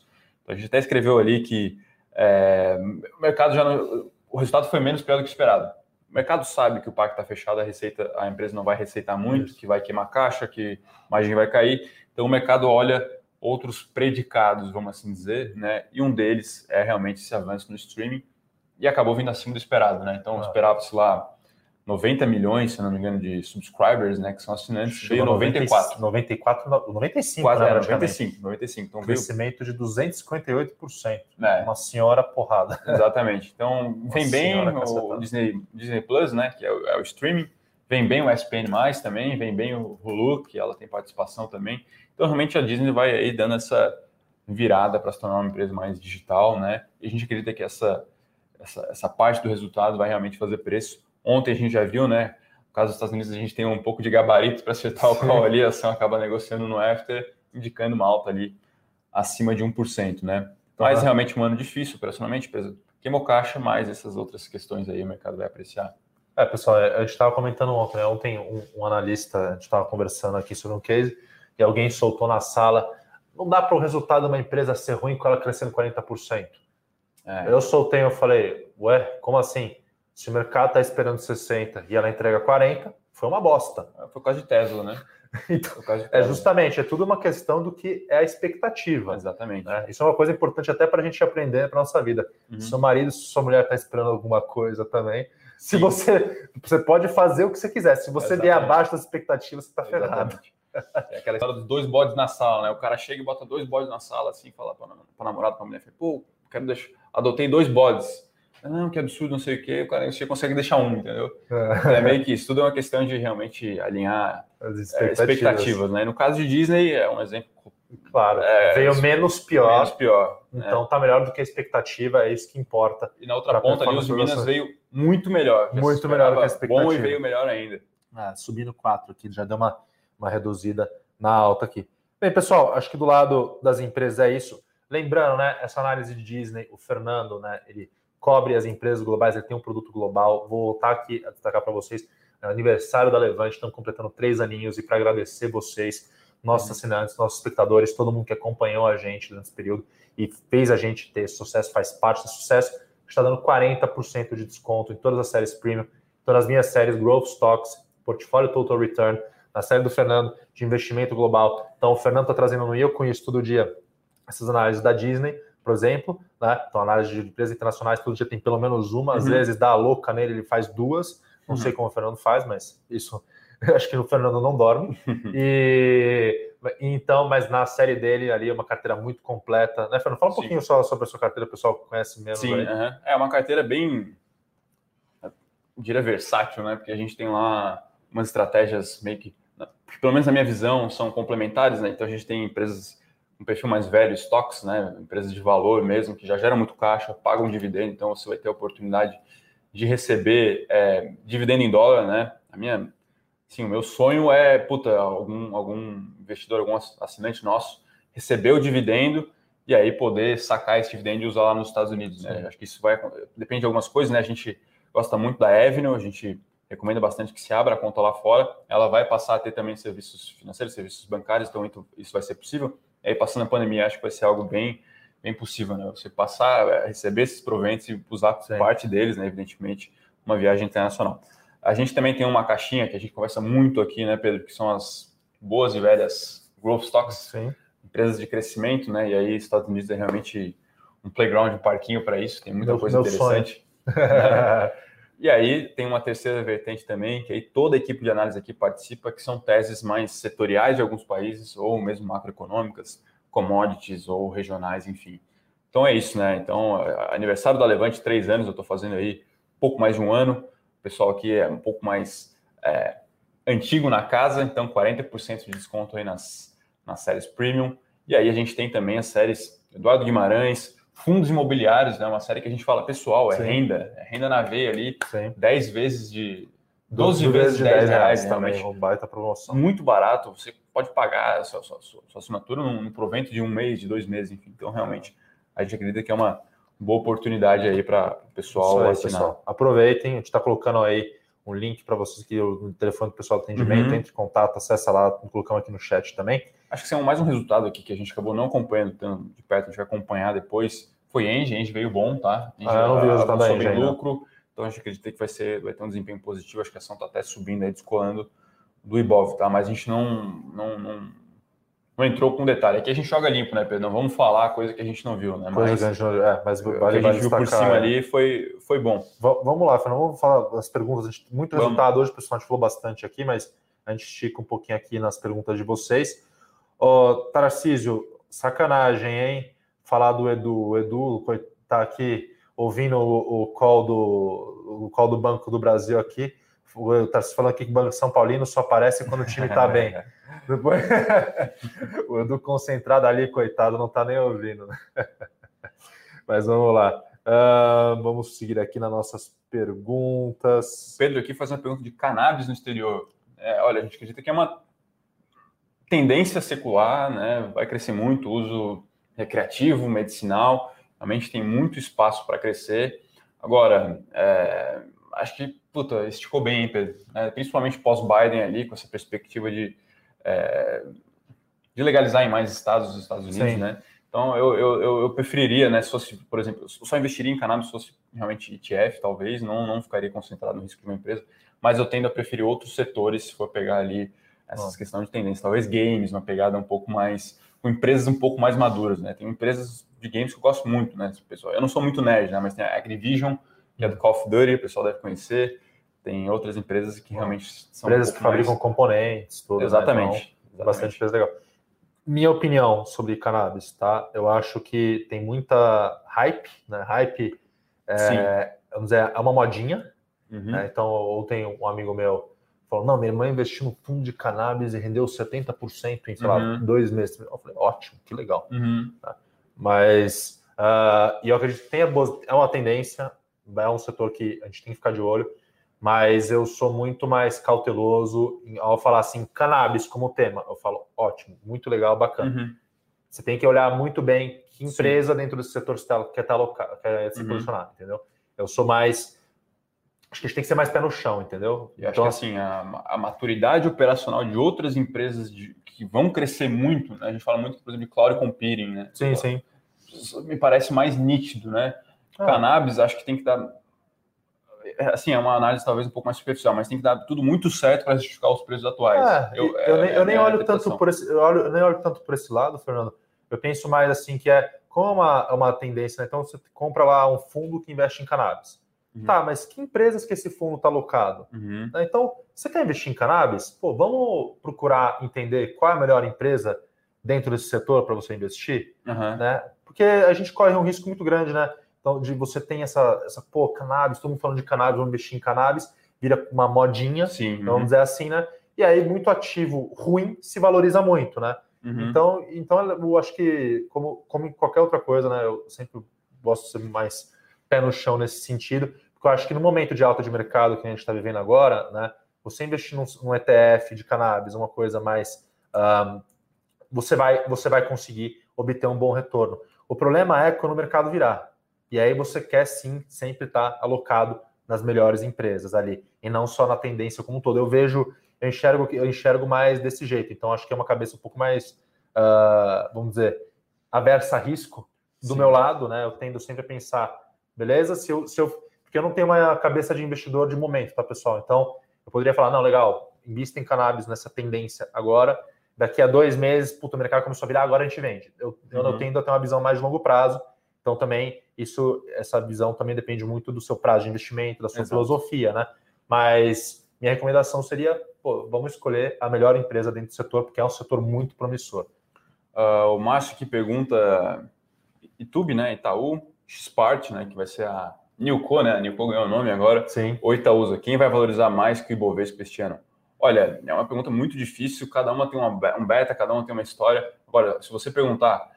A gente até escreveu ali que é, o mercado já não, o resultado foi menos pior do que esperado. O mercado sabe que o parque está fechado, a receita, a empresa não vai receitar muito, que vai queimar caixa, que a margem vai cair. Então o mercado olha outros predicados, vamos assim dizer, né? E um deles é realmente esse avanço no streaming e acabou vindo acima do esperado, né? Então ah. esperava-se lá 90 milhões, se não me engano, de subscribers, né, que são assinantes, Chegou veio 94. 94, 95, Quase né, era praticamente. 95, 95. Então Um veio, crescimento de 258%. é, Uma senhora porrada. exatamente. Então vem bem o. Disney, Disney Plus, né, que é o, é o streaming, vem bem o SPN+, também, vem bem o Hulu, que ela tem participação também. Então realmente a Disney vai aí dando essa virada para se tornar uma empresa mais digital, né? E a gente acredita que essa, essa, essa parte do resultado vai realmente fazer preço. Ontem a gente já viu, né? No caso dos Estados Unidos, a gente tem um pouco de gabarito para acertar o qual ali, a ação acaba negociando no after, indicando uma alta ali acima de 1%, né? Mas Aham. realmente um ano difícil operacionalmente, queimou caixa, mas essas outras questões aí o mercado vai apreciar. É, pessoal, a gente estava comentando ontem, né? ontem um, um analista, a gente estava conversando aqui sobre um case, e alguém soltou na sala, não dá para o resultado de uma empresa ser ruim com ela crescendo 40%. É, Eu soltei, eu falei, ué, como assim? Se o mercado está esperando 60 e ela entrega 40, foi uma bosta. foi o caso de Tesla, né? Então, é Tesla. justamente, é tudo uma questão do que é a expectativa. Exatamente. né? Isso é uma coisa importante até para a gente aprender para nossa vida. Uhum. Seu marido, se sua mulher está esperando alguma coisa também, se Sim. você você pode fazer o que você quiser. Se você der Exatamente. abaixo das expectativas, você está ferrado. É aquela história dos dois bodes na sala, né? O cara chega e bota dois bodes na sala, assim, fala pra namorada, pra mulher, fala, pô, quero deixar, adotei dois bodes. Não, que absurdo, não sei o quê. O cara você consegue deixar um, entendeu? É meio que isso. Tudo é uma questão de realmente alinhar As é, expectativas. expectativas, né? No caso de Disney, é um exemplo Claro, É, veio menos pior, menos pior. né? então tá melhor do que a expectativa, é isso que importa. E na outra ponta ali, os Minas veio muito melhor. Muito melhor do que a esperava Bom e expectativa. veio melhor ainda. Ah, subindo 4 aqui, já deu uma, uma reduzida na alta aqui. Bem, pessoal, acho que do lado das empresas é isso. Lembrando, né, essa análise de Disney, o Fernando, né, ele cobre as empresas globais, ele tem um produto global. Vou voltar aqui a destacar para vocês, é aniversário da Levante, estamos completando três aninhos e para agradecer vocês, nossos assinantes, nossos espectadores, todo mundo que acompanhou a gente durante esse período e fez a gente ter sucesso, faz parte desse sucesso, está dando 40% de desconto em todas as séries premium. Então, nas minhas séries Growth Stocks, Portfólio Total Return, na série do Fernando de investimento global. Então, o Fernando está trazendo no Eu Conheço Todo Dia essas análises da Disney, por exemplo, né? Então, análise de empresas internacionais, todo dia tem pelo menos uma, às Uhum. vezes dá a louca nele, ele faz duas. Não Uhum. sei como o Fernando faz, mas isso acho que o Fernando não dorme. e então, mas na série dele ali é uma carteira muito completa, né, Fernando? Fala um Sim. pouquinho só sobre a sua carteira, o pessoal que conhece menos Sim, aham. é uma carteira bem, eu diria, versátil, né? Porque a gente tem lá umas estratégias meio que, pelo menos na minha visão, são complementares, né? Então a gente tem empresas com perfil mais velho, estoques, né? Empresas de valor mesmo, que já geram muito caixa, pagam dividendo, então você vai ter a oportunidade de receber é, dividendo em dólar, né? A minha, sim, o meu sonho é, puta, algum, algum investidor, algum assinante nosso receber o dividendo e aí poder sacar esse dividendo e usar lá nos Estados Unidos, né? Sim. Acho que isso vai depende de algumas coisas, né? A gente gosta muito da Avenue, a gente recomenda bastante que se abra a conta lá fora. Ela vai passar a ter também serviços financeiros, serviços bancários, então isso vai ser possível. E aí passando a pandemia, acho que vai ser algo bem bem possível, né? Você passar a receber esses proventos e usar Sim. parte deles, né? Evidentemente, uma viagem internacional. A gente também tem uma caixinha que a gente conversa muito aqui, né, Pedro? Que são as boas e velhas growth stocks, Sim. empresas de crescimento, né? E aí, Estados Unidos é realmente um playground, um parquinho para isso, tem muita Meu- coisa meu interessante. E aí tem uma terceira vertente também, que aí toda a equipe de análise aqui participa, que são teses mais setoriais de alguns países, ou mesmo macroeconômicas, commodities ou regionais, enfim. Então é isso, né? Então, a- aniversário da Levante, três anos, eu estou fazendo aí pouco mais de um ano. O pessoal aqui é um pouco mais é, antigo na casa, então 40% de desconto aí nas, nas séries premium. E aí a gente tem também as séries Eduardo Guimarães, Fundos Imobiliários, né? Uma série que a gente fala, pessoal, é Sim. renda, é renda na veia ali, Sim. 10 vezes de 12 vezes de 10 10 reais, também, realmente uma baita promoção. muito barato. Você pode pagar a sua, sua, sua- sua assinatura num, num provento de um mês, de dois meses, enfim. Então, realmente, a gente acredita que é uma boa oportunidade aí para o pessoal aí, assinar. pessoal. Aproveitem, a gente está colocando aí um link para vocês que o telefone do pessoal do atendimento, Uhum. entre em contato, acessa lá, colocamos aqui no chat também. Acho que isso é mais um resultado aqui que a gente acabou não acompanhando tanto de perto, a gente vai acompanhar depois. Foi Engie, Engie veio bom, tá? Engie Ah, eu não vi o resultado da Engie lucro, então a gente acredita que vai, ser, vai ter um desempenho positivo, acho que a ação está até subindo aí, descolando do Ibov, tá? Mas a gente não, não, não, não entrou com detalhe. Aqui a gente joga limpo, né, Pedro? Não vamos falar coisa que a gente não viu, né? Mas, gente. É, mas vale, o que a gente viu por cima é. ali foi, foi bom. V vamos lá, Fernando. Vamos falar das perguntas. Gente, muito vamos. resultado hoje, pessoal a gente falou bastante aqui, mas a gente estica um pouquinho aqui nas perguntas de vocês. Ó, Tarcísio, sacanagem, hein? Falar do Edu. O Edu tá aqui ouvindo o, o, call do, o call do Banco do Brasil aqui. Tá se falando aqui que o Banco São Paulino só aparece quando o time está bem. Depois, o Edu concentrado ali, coitado, não está nem ouvindo. Né? Mas vamos lá. Uh, vamos seguir aqui nas nossas perguntas. Pedro aqui faz uma pergunta de cannabis no exterior. É, olha, a gente acredita que é uma tendência secular, né? Vai crescer muito o uso recreativo, medicinal. Realmente tem muito espaço para crescer. Agora, é, acho que, puta, esticou bem, Pedro. Né? Principalmente pós-Biden ali, com essa perspectiva de, é, de legalizar em mais estados dos Estados Unidos, Sim. né? Então, eu, eu, eu preferiria, né, se fosse, por exemplo, eu só investiria em cannabis se fosse realmente ETF, talvez, não, não ficaria concentrado no risco de uma empresa, mas eu tendo a preferir outros setores, se for pegar ali essas oh. questões de tendência, talvez games, uma pegada um pouco mais, com empresas um pouco mais maduras, né? Tem empresas de games que eu gosto muito, né, pessoal? Eu não sou muito nerd, né, mas tem a Activision, que é do Call of Duty, o pessoal deve conhecer. Tem outras empresas que realmente são. Empresas um que fabricam mais... componentes, tudo. Exatamente. Né? Então, Bastante coisa legal. Minha opinião sobre cannabis, tá? Eu acho que tem muita hype, né? Hype é, vamos dizer, é uma modinha. Uhum. Né? Então, ontem um amigo meu falou: não, minha irmã investiu no fundo de cannabis e rendeu 70% em, sei lá, uhum. dois meses. Eu falei, ótimo, que legal. Uhum. Tá? Mas, uh, e eu acredito que tem é uma tendência, é um setor que a gente tem que ficar de olho, mas eu sou muito mais cauteloso ao falar assim, cannabis como tema. Eu falo, ótimo, muito legal, bacana. Uhum. Você tem que olhar muito bem que empresa Sim. dentro desse setor você tá, quer, tá quer se uhum. posicionar, entendeu? Eu sou mais. Acho que a gente tem que ser mais pé no chão, entendeu? Eu então, acho que assim, a, a maturidade operacional de outras empresas de, que vão crescer muito, né? a gente fala muito, por exemplo, de cloud computing, né? Sim, sim. Me parece mais nítido, né? Ah. Cannabis, acho que tem que dar. É, assim, é uma análise talvez um pouco mais superficial, mas tem que dar tudo muito certo para justificar os preços atuais. É, eu, eu, é, nem, eu nem olho tanto por esse, eu, olho, eu nem olho tanto por esse lado, Fernando. Eu penso mais assim que é como é uma, uma tendência, né? Então você compra lá um fundo que investe em cannabis. Uhum. Tá, mas que empresas que esse fundo está alocado? Uhum. Né, então, você quer investir em cannabis? Pô, vamos procurar entender qual é a melhor empresa dentro desse setor para você investir, uhum. né? Porque a gente corre um risco muito grande, né? Então, de você tem essa, essa pô, cannabis, todo mundo falando de cannabis, vamos investir em cannabis, vira uma modinha, Sim, uhum. vamos dizer assim, né? E aí, muito ativo ruim se valoriza muito, né? Uhum. Então, então, eu acho que, como, como em qualquer outra coisa, né? Eu sempre gosto de ser mais pé no chão nesse sentido, porque eu acho que no momento de alta de mercado que a gente está vivendo agora, né? Você investir num, num, ETF de cannabis, uma coisa mais. Um, você, vai, você vai conseguir obter um bom retorno. O problema é quando o mercado virar. E aí você quer sim sempre estar alocado nas melhores empresas ali, e não só na tendência como um todo. Eu vejo, eu enxergo, eu enxergo mais desse jeito. Então acho que é uma cabeça um pouco mais, uh, vamos dizer, aversa a risco do sim. meu lado, né? Eu tendo sempre a pensar, beleza, se eu, se eu. Porque eu não tenho uma cabeça de investidor de momento, tá, pessoal? Então, eu poderia falar, não, legal, invista em cannabis nessa tendência agora, daqui a dois meses, puto, o mercado começou a virar, agora a gente vende. Eu, uhum. eu tendo a ter uma visão mais de longo prazo, então também isso, essa visão também depende muito do seu prazo de investimento, da sua Exato. filosofia, né? Mas minha recomendação seria, pô, vamos escolher a melhor empresa dentro do setor, porque é um setor muito promissor. Uh, o Márcio que pergunta, YouTube, né, Itaú, Xpart, né, que vai ser a Nilco, né, a Nilco ganhou o nome agora, Sim. ou Itaúsa, quem vai valorizar mais que o Ibovespa este ano? Olha, é uma pergunta muito difícil, cada uma tem uma, um beta, cada uma tem uma história. Agora, se você perguntar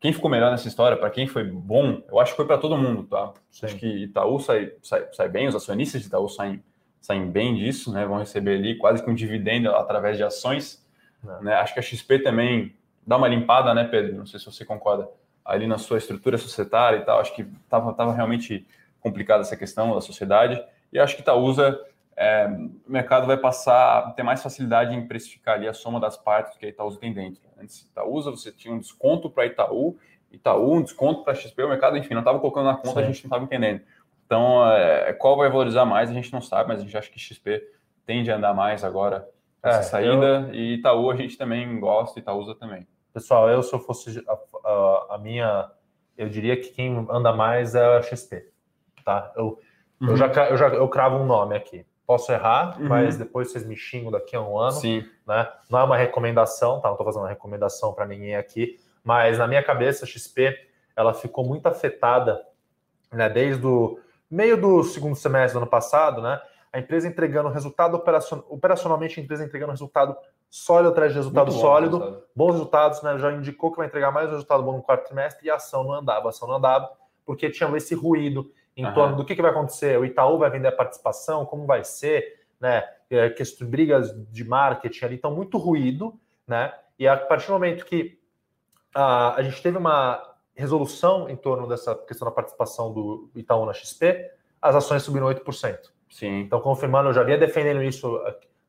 quem ficou melhor nessa história, para quem foi bom, eu acho que foi para todo mundo, tá? Sim. Acho que Itaú sai, sai, sai, bem, os acionistas de Itaú saem, saem bem disso, né? Vão receber ali quase que um dividendo através de ações. É. Né? Acho que a XP também dá uma limpada, né, Pedro? Não sei se você concorda ali na sua estrutura societária e tal. Acho que estava tava realmente complicada essa questão da sociedade. E acho que Itaúsa é, o mercado vai passar a ter mais facilidade em precificar ali a soma das partes que a Itaúsa tem dentro. Antes Itaúsa, você tinha um desconto para Itaú, Itaú, um desconto para XP, o mercado, enfim, não estava colocando na conta, Sim. a gente não estava entendendo. Então, é, qual vai valorizar mais, a gente não sabe, mas a gente acha que XP tende a andar mais agora essa é, saída, eu... e Itaú a gente também gosta, Itaúsa também. Pessoal, eu se eu fosse a, a, a minha, eu diria que quem anda mais é a XP, tá? Eu, uhum. eu, já, eu já eu cravo um nome aqui. Posso errar, uhum. mas depois vocês me xingam daqui a um ano. Sim. Né? Não é uma recomendação, tá? Não estou fazendo uma recomendação para ninguém aqui, mas na minha cabeça, a XP ela ficou muito afetada né, desde o meio do segundo semestre do ano passado, né? A empresa entregando resultado operacion... operacionalmente, a empresa entregando resultado sólido atrás de resultado bom, sólido, resultado. bons resultados, né? Já indicou que vai entregar mais resultado bom no quarto trimestre e a ação não andava, a ação não andava, porque tinha esse ruído em uhum. torno do que, que vai acontecer. O Itaú vai vender a participação, como vai ser, né? É, que brigas de marketing ali estão muito ruído, né? E a partir do momento que a, a gente teve uma resolução em torno dessa questão da participação do Itaú na XP, as ações subiram 8%. Sim. Então, confirmando, eu já vinha defendendo isso,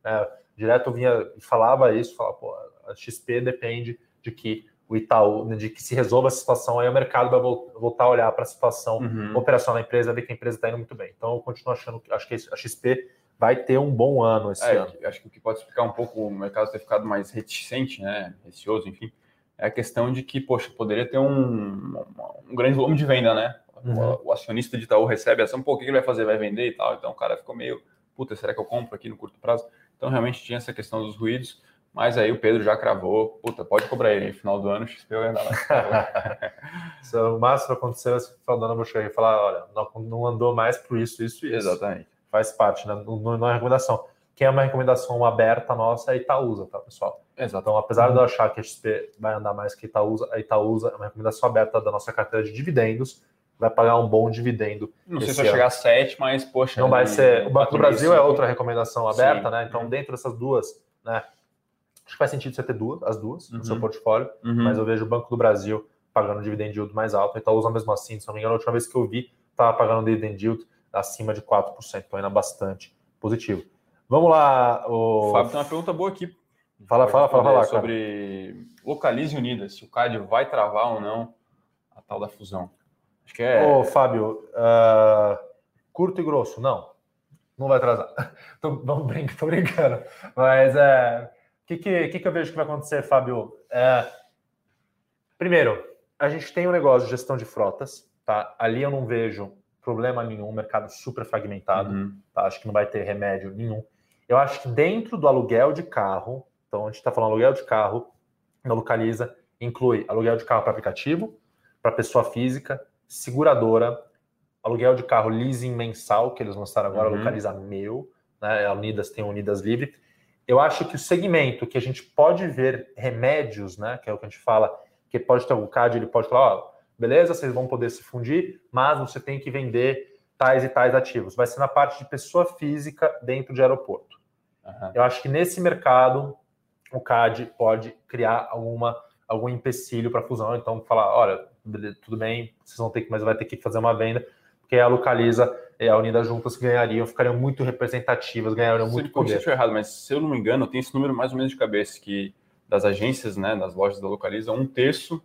né, direto eu vinha e falava isso, falava, pô, a XP depende de que o Itaú, de que se resolva a situação, aí o mercado vai voltar a olhar para a situação uhum. operacional da empresa, ver que a empresa está indo muito bem. Então, eu continuo achando que acho que a XP vai ter um bom ano esse é, ano. Acho que o que pode explicar um pouco o mercado ter ficado mais reticente, né, receoso, enfim, é a questão de que, poxa, poderia ter um, um grande volume de venda, né? Uhum. O, o, acionista de Itaú recebe ação, pô, o que ele vai fazer? Vai vender e tal. Então o cara ficou meio, puta, será que eu compro aqui no curto prazo? Então realmente tinha essa questão dos ruídos. Mas aí o Pedro já cravou, puta, pode cobrar ele, no final do ano o XP vai andar mais. Se o máximo aconteceu, esse final do ano eu e falar, olha, não, não andou mais por isso, isso e isso. Exatamente. Faz parte, né? não, não é recomendação. Quem é uma recomendação aberta nossa é Itaúsa, tá, pessoal? Exato. Então, apesar uhum. de eu achar que a XP vai andar mais que Itaúsa, a Itaúsa é uma recomendação aberta da nossa carteira de dividendos, vai pagar um bom dividendo. Não sei se vai chegar a 7, mas, poxa. Não vai ser. O Banco do Brasil é outra recomendação aberta, Sim. né? Então, dentro dessas duas, né? Acho que faz sentido você ter duas, as duas, uhum. no seu uhum. portfólio, uhum. mas eu vejo o Banco do Brasil pagando dividend yield mais alto, a Itaúsa mesmo assim, se não me engano, a última vez que eu vi, estava pagando dividend yield acima de 4%, então ainda bastante positivo. Vamos lá. O, o Fábio tem uma pergunta boa aqui. Fala, fala, fala, fala. Sobre Localize Unidas, se o CAD vai travar ou não a tal da fusão. Acho que é. Ô, Fábio, uh, curto e grosso, não. Não vai atrasar. tô, vamos brincar, tô brincando. Mas é. O que, que, que, que eu vejo que vai acontecer, Fábio? É, primeiro, a gente tem um negócio de gestão de frotas, tá? Ali eu não vejo problema nenhum, mercado super fragmentado, uhum. tá? Acho que não vai ter remédio nenhum. Eu acho que dentro do aluguel de carro, então a gente está falando aluguel de carro, na Localiza, inclui aluguel de carro para aplicativo, para pessoa física, seguradora, aluguel de carro leasing mensal, que eles lançaram agora, uhum. Localiza Meu, né? A Unidas tem Unidas Livre. Eu acho que o segmento que a gente pode ver remédios, né? Que é o que a gente fala, que pode ter o CAD, ele pode falar, ó, beleza, vocês vão poder se fundir, mas você tem que vender tais e tais ativos. Vai ser na parte de pessoa física dentro de aeroporto. Uhum. Eu acho que nesse mercado o CAD pode criar alguma, algum empecilho para fusão. Então, falar, olha, tudo bem, vocês vão ter que, mas vai ter que fazer uma venda, porque a Localiza e a Unida juntas ganhariam, ficariam muito representativas, ganhariam se muito poder. Se errado, mas se eu não me engano, tem esse número mais ou menos de cabeça, que das agências, né, das lojas da Localiza, um terço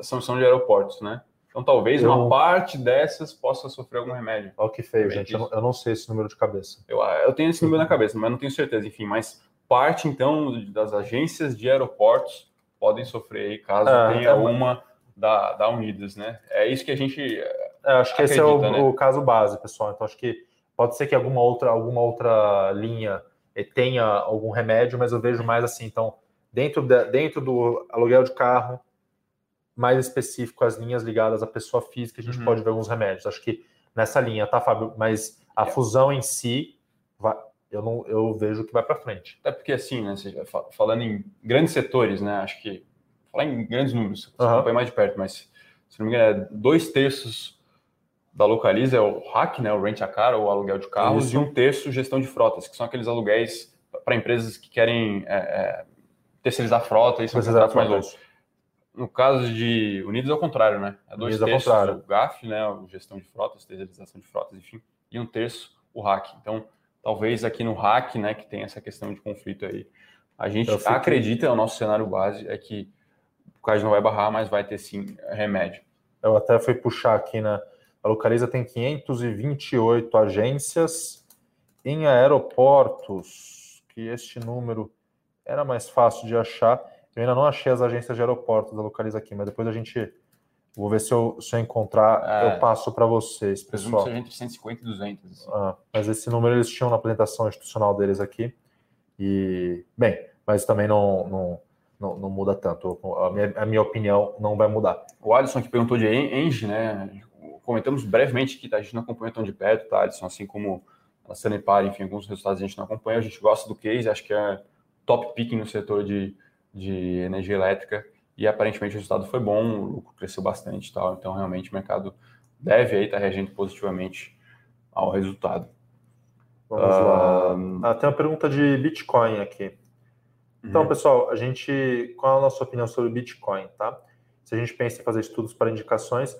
são, são de aeroportos, né? Então, talvez eu... uma parte dessas possa sofrer algum remédio. Olha que feio, gente. Eu não, eu não, sei esse número de cabeça. Eu, eu tenho esse número na cabeça, mas não tenho certeza. Enfim, mas parte, então, das agências de aeroportos podem sofrer aí, caso é, tenha é... uma da, da Unidas, né? É isso que a gente. É, acho que acredita, esse é o, né? o, caso base, pessoal. Então, acho que pode ser que alguma outra, alguma outra linha eh, tenha algum remédio, mas eu vejo mais assim. Então, dentro, de, dentro do aluguel de carro, mais específico as linhas ligadas à pessoa física, a gente uhum. pode ver alguns remédios. Acho que nessa linha, tá, Fábio? Mas a é. fusão em si, vai, eu não eu vejo que vai para frente. Até porque, assim, né, falando em grandes setores, né? Acho que falar em grandes números, você uhum. acompanha mais de perto, mas se não me engano, é dois terços da Localiza é o hack, né, o rent a car, ou aluguel de carros, Isso. e um terço gestão de frotas, que são aqueles aluguéis para empresas que querem é, é, terceirizar frota e são contratos mais longos. No caso de Unidos, é o contrário, né? É dois Unidos terços o GAF, né? O gestão de frotas, terceirização de frotas, enfim, e um terço o hack. Então, talvez aqui no hack, né, que tem essa questão de conflito aí, a gente acredita, o nosso cenário base é que o CAD não vai barrar, mas vai ter sim remédio. Eu até fui puxar aqui, né? A Localiza tem 528 agências em aeroportos, que este número era mais fácil de achar Eu ainda não achei as agências de aeroportos da Localiza aqui, mas depois a gente. Vou ver se eu, se eu encontrar, é, eu passo para vocês, pessoal. Presumo entre 150 e 200. Assim. Ah, mas esse número eles tinham na apresentação institucional deles aqui. E, bem, mas também não, não, não, não muda tanto. A minha, a minha, opinião não vai mudar. O Alisson que perguntou de Enge, né? Comentamos brevemente que a gente não acompanha tão de perto, tá, Alisson? Assim como a Sanepar, enfim, alguns resultados a gente não acompanha. A gente gosta do case, acho que é top picking no setor de de energia elétrica e aparentemente o resultado foi bom, o lucro cresceu bastante tal, então realmente o mercado deve aí estar reagindo positivamente ao resultado. Vamos uh... lá. Ah, tem uma pergunta de Bitcoin aqui. Então, uhum. pessoal, a gente, qual é a nossa opinião sobre Bitcoin, tá? Se a gente pensa em fazer estudos para indicações,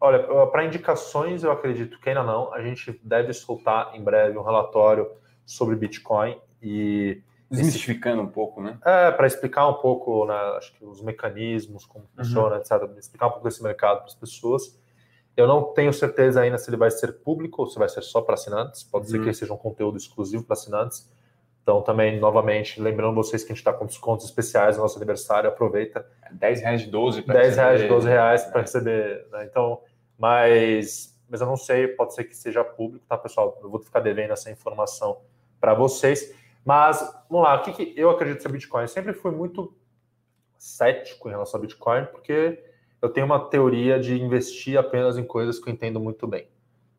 olha, para indicações eu acredito que ainda não, a gente deve soltar em breve um relatório sobre Bitcoin e Desmistificando um pouco, né? É, para explicar um pouco, né, acho que os mecanismos, como uhum. funciona, etc. Explicar um pouco desse mercado para as pessoas. Eu não tenho certeza ainda se ele vai ser público ou se vai ser só para assinantes. Pode uhum. ser que ele seja um conteúdo exclusivo para assinantes. Então, também, novamente, lembrando vocês que a gente está com descontos especiais no nosso aniversário, aproveita. 10 reais de 12 para 10 reais de 12 reais para receber. Né? Então, mas, mas eu não sei, pode ser que seja público, tá, pessoal? Eu vou ficar devendo essa informação para vocês. Mas, vamos lá, o que, que eu acredito ser Bitcoin? Eu sempre fui muito cético em relação a Bitcoin, porque eu tenho uma teoria de investir apenas em coisas que eu entendo muito bem.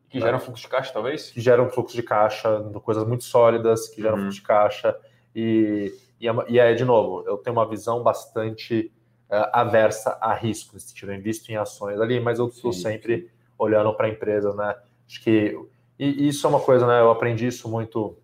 Que geram fluxo de caixa, talvez? Que geram fluxo de caixa, coisas muito sólidas, que geram uhum. fluxo de caixa. E, e, é, e, é, de novo, eu tenho uma visão bastante uh, aversa a risco, nesse sentido. Eu invisto em ações ali, mas eu estou sempre olhando para empresas, né? Acho que. E, isso é uma coisa, né? Eu aprendi isso muito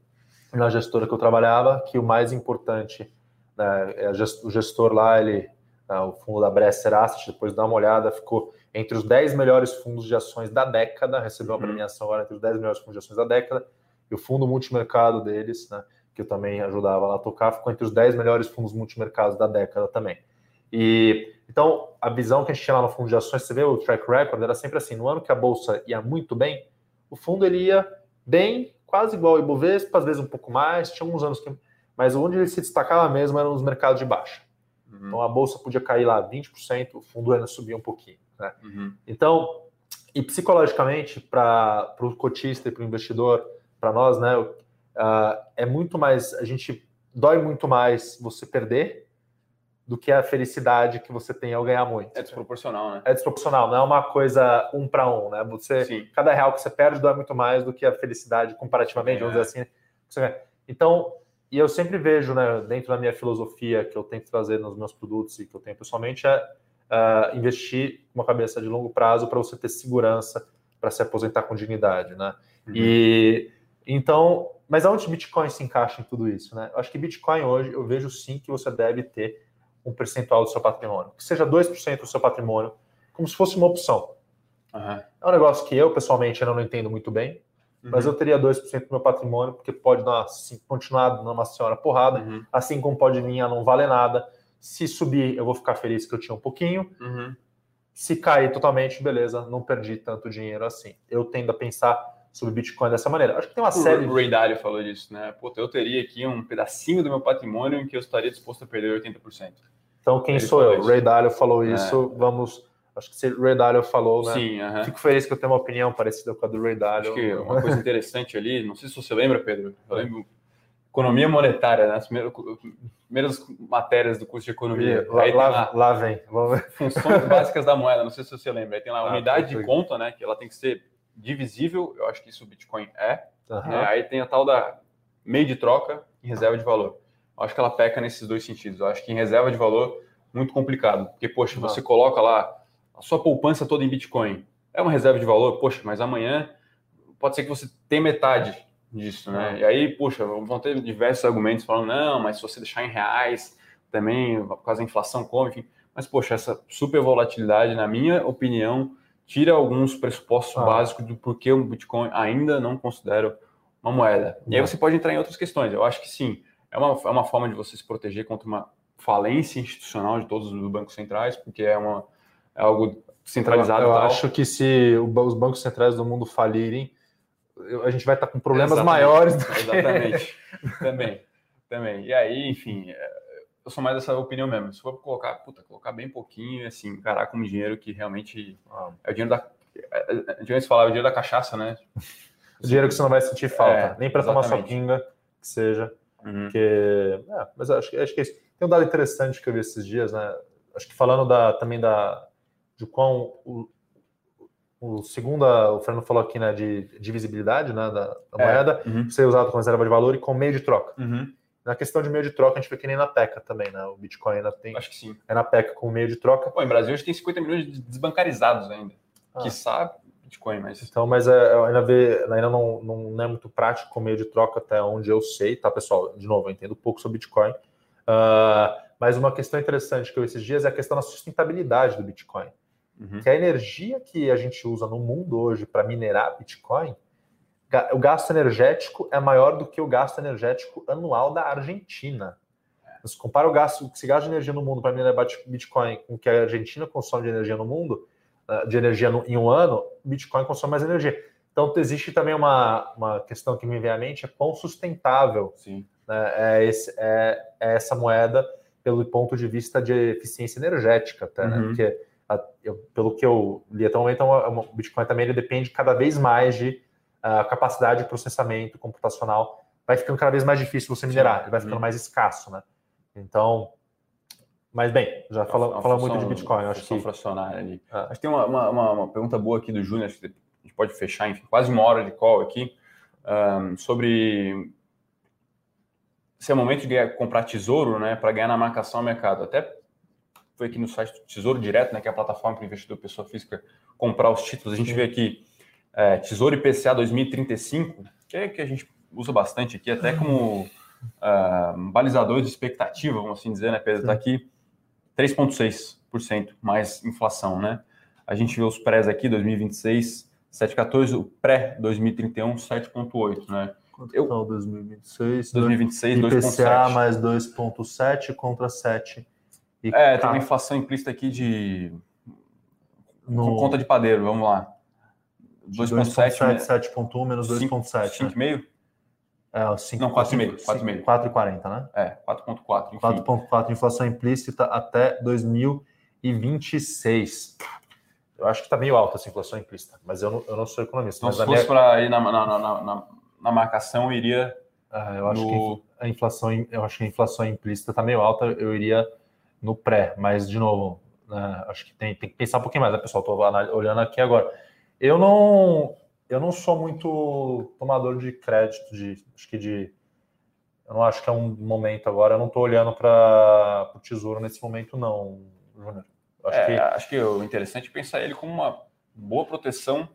na gestora que eu trabalhava, que o mais importante, né, é o gestor lá, ele, né, o fundo da Bresser Asset, depois dá uma olhada, ficou entre os 10 melhores fundos de ações da década, recebeu uma uhum. premiação agora entre os 10 melhores fundos de ações da década, e o fundo multimercado deles, né, que eu também ajudava lá a tocar, ficou entre os 10 melhores fundos multimercados da década também. E então a visão que a gente tinha lá no fundo de ações, você vê o track record, era sempre assim, no ano que a bolsa ia muito bem, o fundo ele ia bem quase igual ao Ibovespa, às vezes um pouco mais, tinha alguns anos que. Mas onde ele se destacava mesmo eram nos mercados de baixa. Uhum. Então a bolsa podia cair lá 20%, o fundo ainda subia um pouquinho. Né? Uhum. Então, e psicologicamente, para o cotista e para o investidor, para nós, né, uh, é muito mais. A gente dói muito mais você perder do que a felicidade que você tem ao ganhar muito. É desproporcional, né? É desproporcional, não é uma coisa um para um, né? Você, Sim. cada real que você perde dói muito mais do que a felicidade comparativamente, vamos dizer assim. Então, e eu sempre vejo, né, dentro da minha filosofia que eu tento trazer nos meus produtos e que eu tenho pessoalmente é uh, investir uma cabeça de longo prazo para você ter segurança para se aposentar com dignidade, né? Uhum. E então, mas aonde Bitcoin se encaixa em tudo isso, né? Eu acho que Bitcoin hoje eu vejo sim que você deve ter um percentual do seu patrimônio, que seja 2% do seu patrimônio, como se fosse uma opção. Uhum. É um negócio que eu, pessoalmente, ainda não entendo muito bem, uhum. mas eu teria 2% do meu patrimônio, porque pode dar, assim, continuar dando uma senhora porrada, uhum. assim como pode vir a não valer nada. Se subir, eu vou ficar feliz que eu tinha um pouquinho. Uhum. Se cair totalmente, beleza, não perdi tanto dinheiro assim. Eu tendo a pensar sobre Bitcoin dessa maneira. Acho que tem uma o série. O Ray Dalio falou disso, né? Puta, eu teria aqui um pedacinho do meu patrimônio em que eu estaria disposto a perder 80%. Então, quem Ele sou eu? Isso. Ray Dalio falou é. isso. É. Vamos. Acho que se Ray Dalio falou, né? Sim, uh -huh. Fico feliz que eu tenho uma opinião parecida com a do Ray Dalio. Acho que uma coisa interessante ali, não sei se você lembra, Pedro, eu lembro economia monetária, né? as primeiras, matérias do curso de economia. Lá, lá, lá, lá, vem. Funções básicas da moeda, não sei se você lembra. Aí tem lá a ah, unidade de conta, né? Que ela tem que ser divisível, eu acho que isso o Bitcoin é. Uhum. Né? Aí tem a tal da meio de troca e reserva de valor. Eu acho que ela peca nesses dois sentidos. Eu acho que em reserva de valor, muito complicado. Porque, poxa, uhum. você coloca lá a sua poupança toda em Bitcoin. É uma reserva de valor, poxa, mas amanhã pode ser que você tenha metade disso, né? E aí, poxa, vão ter diversos argumentos falando, não, mas se você deixar em reais, também, por causa da inflação, como, enfim. Mas, poxa, essa super volatilidade, na minha opinião, tira alguns pressupostos ah. básicos do porquê o Bitcoin ainda não considera uma moeda. E aí você pode entrar em outras questões. Eu acho que sim, é uma, é uma forma de você se proteger contra uma falência institucional de todos os bancos centrais, porque é, uma, é algo centralizado. Eu, eu acho que se os bancos centrais do mundo falirem, a gente vai estar com problemas Exatamente. maiores do que... Exatamente. também, também. E aí, enfim, eu sou mais dessa opinião mesmo. Se for colocar, puta, colocar bem pouquinho, assim, encarar como dinheiro que realmente ah. é o dinheiro da. Antigamente falava o dinheiro da cachaça, né? O dinheiro que você não vai sentir falta, é, nem para tomar sua pinga, que seja. Uhum. Que, é, mas acho, acho que é isso. Tem um dado interessante que eu vi esses dias, né? Acho que falando da, também da, de quão o, o segundo, o Fernando falou aqui, né, de divisibilidade né, da, da é, moeda, uhum. ser usado como reserva de valor e com meio de troca. Uhum. Na questão de meio de troca, a gente vê que nem na PECA também, né? O Bitcoin ainda tem. Acho que sim. É na PECA com meio de troca. Pô, em Brasil a gente tem 50 milhões de desbancarizados ainda. Ah. Que sabe Bitcoin, mas. Então, mas é, ainda, vê, ainda não, não, não, é muito prático com meio de troca, até onde eu sei, tá, pessoal? De novo, eu entendo pouco sobre Bitcoin. Uh, mas uma questão interessante que eu esses dias é a questão da sustentabilidade do Bitcoin. Uhum. Que a energia que a gente usa no mundo hoje para minerar Bitcoin, o gasto energético é maior do que o gasto energético anual da Argentina. Se compara o gasto, se gasta de energia no mundo para minerar Bitcoin com o que a Argentina consome de energia no mundo, ah, de energia no, em um ano, Bitcoin consome mais energia. Então, existe também uma, uma questão que me vem à mente: é quão sustentável né, é, esse, é, é, essa moeda pelo ponto de vista de eficiência energética, até, né? uhum. Porque eu, pelo que eu li até o momento, é o Bitcoin também ele depende cada vez mais de uh, capacidade de processamento computacional. Vai ficando cada vez mais difícil você minerar, ele vai ficando uhum. mais escasso, né? Então, mas bem, já falamos fala muito de Bitcoin. Acho que fracionária ali. Ah. Acho que tem uma, uma, uma, pergunta boa aqui do Júnior, acho que a gente pode fechar, enfim, quase uma hora de call aqui, um, sobre se é momento de comprar tesouro, né, para ganhar na marcação ao mercado. Até foi aqui no site do Tesouro Direto, né, que é a plataforma para investidor pessoa física comprar os títulos. A gente vê aqui é, Tesouro IPCA 2035, que é que a gente usa bastante aqui, até como uh, balizador de expectativa, vamos assim dizer, né, Pedro? Está aqui 3,6% mais inflação, né? A gente vê os prés aqui, 2026, 7,14%, o pré-2031, 7,8%, né? Quanto eu, tá o 2026? 2026, IPCA 2,7. mais 2,7 contra 7 e é, tem uma inflação implícita aqui de. No... Conta de padeiro, vamos lá. 2,7. 7,1 menos 2,7. 5,5? É, 5, não, 4,5. 4,5. 4,40, né? É, 4,4. 4,4 inflação implícita até 2026. Eu acho que está meio alta essa inflação implícita, mas eu não, eu não sou economista. Então, mas se fosse minha... para ir na, na, na, na, marcação, eu iria. Ah, eu acho no... que a inflação, eu acho que a inflação implícita está meio alta, eu iria no pré, mas de novo, né, acho que tem, tem, que pensar um pouquinho mais, né, pessoal? Estou olhando aqui agora. Eu não, eu não sou muito tomador de crédito, de acho que de eu não acho que é um momento agora. Eu não estou olhando para o tesouro nesse momento, não, Júnior. Acho, é, que... acho que o interessante é pensar ele como uma boa proteção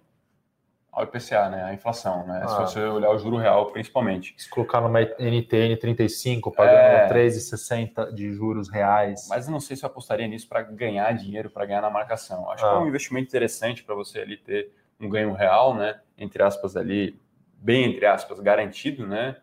ao IPCA, né? A inflação, né? Ah. Se você olhar o juro real, principalmente. Se colocar numa NTN 35, pagando é... 3,60 de juros reais. Mas eu não sei se eu apostaria nisso para ganhar dinheiro, para ganhar na marcação. Acho ah. que é um ah. investimento interessante para você ali ter um ganho real, né? Entre aspas ali, bem entre aspas, garantido, né?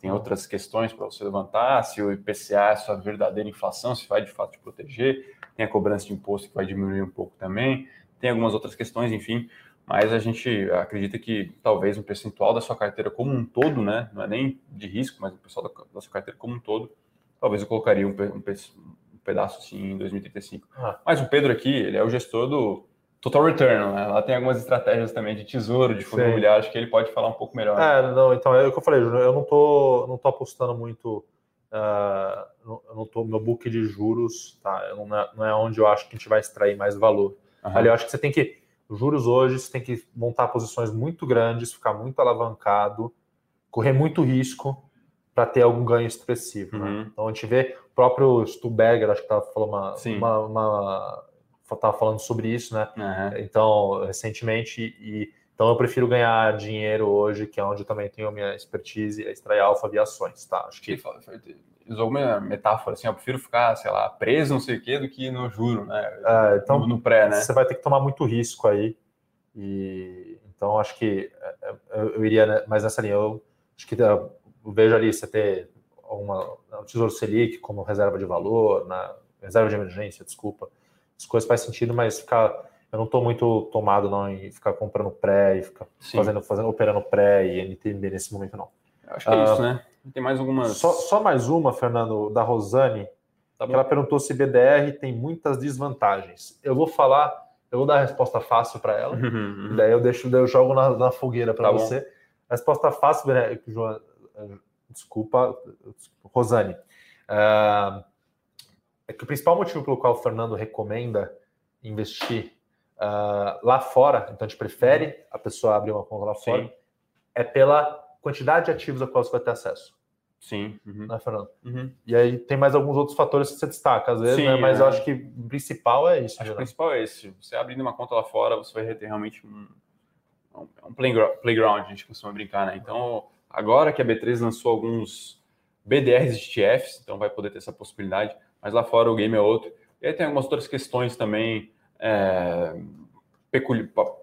Tem outras questões para você levantar, se o IPCA é sua verdadeira inflação, se vai de fato te proteger, tem a cobrança de imposto que vai diminuir um pouco também, tem algumas outras questões, enfim, mas a gente acredita que talvez um percentual da sua carteira como um todo, né, não é nem de risco, mas o pessoal da, da sua carteira como um todo, talvez eu colocaria um, um, um pedaço assim em 2035. Ah. Mas o Pedro aqui, ele é o gestor do Total Return, né? Lá tem algumas estratégias também de tesouro, de fundo imobiliário, acho que ele pode falar um pouco melhor. É, não, então é o que eu falei, eu não tô, não tô apostando muito, uh, eu não tô, meu book de juros, tá? Não é, não é onde eu acho que a gente vai extrair mais valor. Uhum. Ali eu acho que você tem que juros hoje você tem que montar posições muito grandes, ficar muito alavancado, correr muito risco para ter algum ganho expressivo. Né? Uhum. Né? Então a gente vê o próprio Stuberger, acho que estava falando uma, uma, uma tava falando sobre isso, né? Uhum. Então recentemente e então eu prefiro ganhar dinheiro hoje, que é onde eu também tenho a minha expertise, é extrair alfa via ações, tá? Acho que usou alguma metáfora assim, eu prefiro ficar, sei lá, preso não sei o quê do que no juro, né? É, então, no, no, pré, né? Você vai ter que tomar muito risco aí. E então acho que é, é, eu, eu iria mais nessa linha. Eu acho que eu vejo ali você ter uma, um Tesouro Selic como reserva de valor, na reserva de emergência, desculpa. As coisas faz sentido, mas ficar eu não estou muito tomado não em ficar comprando pré e ficar fazendo, fazendo operando pré e NTB nesse momento não. Eu acho que é isso, né? Tem mais algumas. Só, só mais uma, Fernando, da Rosane. Tá ela perguntou se BDR tem muitas desvantagens. Eu vou falar, eu vou dar a resposta fácil para ela, uhum, uhum. daí eu deixo, daí eu jogo na, na fogueira para tá você. Bom. A resposta fácil, João, desculpa, Rosane. Uh, é que o principal motivo pelo qual o Fernando recomenda investir uh, lá fora, então a gente prefere a pessoa abrir uma conta lá Sim. fora, é pela quantidade de ativos a qual você vai ter acesso. Sim. Uhum. Né, Fernando? Uhum. E aí tem mais alguns outros fatores que você destaca, às vezes, Sim, né? mas é. eu acho que o principal é isso. Acho que o principal é esse. Você abrindo uma conta lá fora, você vai ter realmente um, um playground, a gente costuma brincar, né? Então, agora que a B3 lançou alguns BDRs de TFs, então vai poder ter essa possibilidade, mas lá fora o game é outro. E aí tem algumas outras questões também é,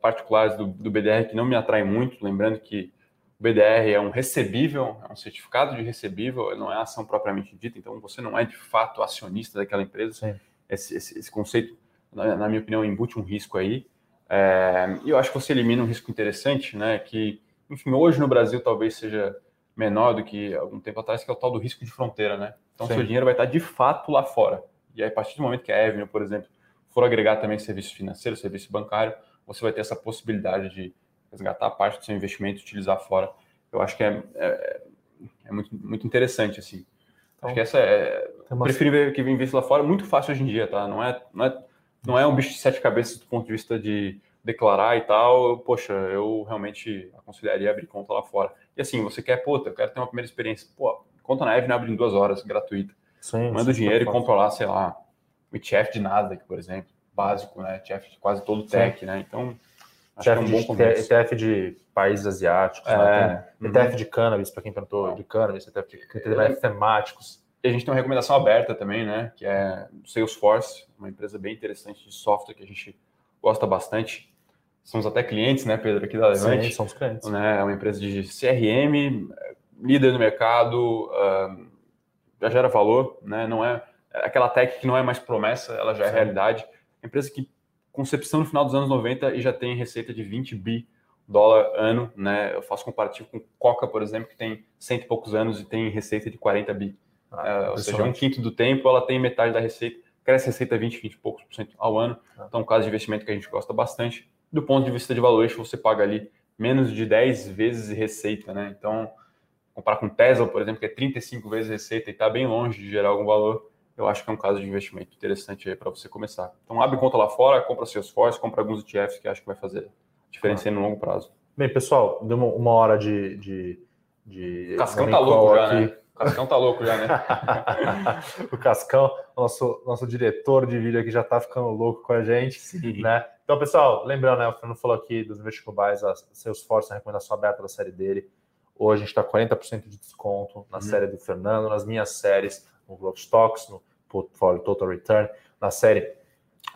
particulares do, do BDR que não me atraem muito, lembrando que o BDR é um recebível, é um certificado de recebível, não é ação propriamente dita, então você não é de fato acionista daquela empresa. Esse, esse, esse, conceito, na, na, minha opinião, embute um risco aí. É, e eu acho que você elimina um risco interessante, né? Que, enfim, hoje no Brasil talvez seja menor do que algum tempo atrás, que é o tal do risco de fronteira, né? Então, Sim. seu dinheiro vai estar de fato lá fora. E aí, a partir do momento que a Avenue, por exemplo, for agregar também serviço financeiro, serviço bancário, você vai ter essa possibilidade de resgatar parte do seu investimento e utilizar fora. Eu acho que é, é, é muito, muito interessante, assim. Então, acho que essa é... Uma... Prefiro que investir lá fora, muito fácil hoje em dia, tá? Não é, não é, não é um bicho de sete cabeças do ponto de vista de declarar e tal. Poxa, eu realmente aconselharia abrir conta lá fora. E assim, você quer, puta, eu quero ter uma primeira experiência. Pô, conta na Evelyn abre em duas horas, gratuita. Sim, Manda o dinheiro e compra lá, sei lá, o ETF de Nasdaq, por exemplo, básico, né? ETF de quase todo o tech, sim. né? Então, ETF, é um de, ETF de países asiáticos, é, né? ETF uhum. de cannabis, para quem perguntou, de cannabis, ETF de é, temáticos. E a gente tem uma recomendação aberta também, né? Que é Salesforce, uma empresa bem interessante de software que a gente gosta bastante. Somos até clientes, né, Pedro, aqui da Levante. Sim, somos clientes. Né, é uma empresa de CRM, líder no mercado, uh, já gera valor, né? Não é aquela tech que não é mais promessa, ela já é Sim. realidade. Empresa que concepção no final dos anos 90 e já tem receita de 20 bi dólar ano, né? Eu faço comparativo com Coca, por exemplo, que tem cento e poucos anos e tem receita de 40 bi. Ah, é, ou seja, um quinto do tempo ela tem metade da receita, cresce a receita 20, 20 e poucos por cento ao ano. Ah. Então, um caso de investimento que a gente gosta bastante. Do ponto de vista de valuation, você paga ali menos de 10 vezes receita, né? Então, comparar com Tesla, por exemplo, que é 35 vezes receita e está bem longe de gerar algum valor, eu acho que é um caso de investimento interessante aí para você começar. Então, abre conta lá fora, compra seus Salesforce, compra alguns ETFs que acho que vai fazer diferença no longo prazo. Bem, pessoal, deu uma hora de. de, de Cascão tá louco já, né? O Cascão tá louco já, né? o Cascão, nosso, nosso diretor de vídeo aqui já tá ficando louco com a gente, Sim. né? Então, pessoal, lembrando, né? O Fernando falou aqui dos vestibulares, Salesforce, a recomendação aberta da série dele. Hoje a gente está 40% de desconto na uhum. série do Fernando, nas minhas séries no Growth Stocks, no Portfolio Total Return, na série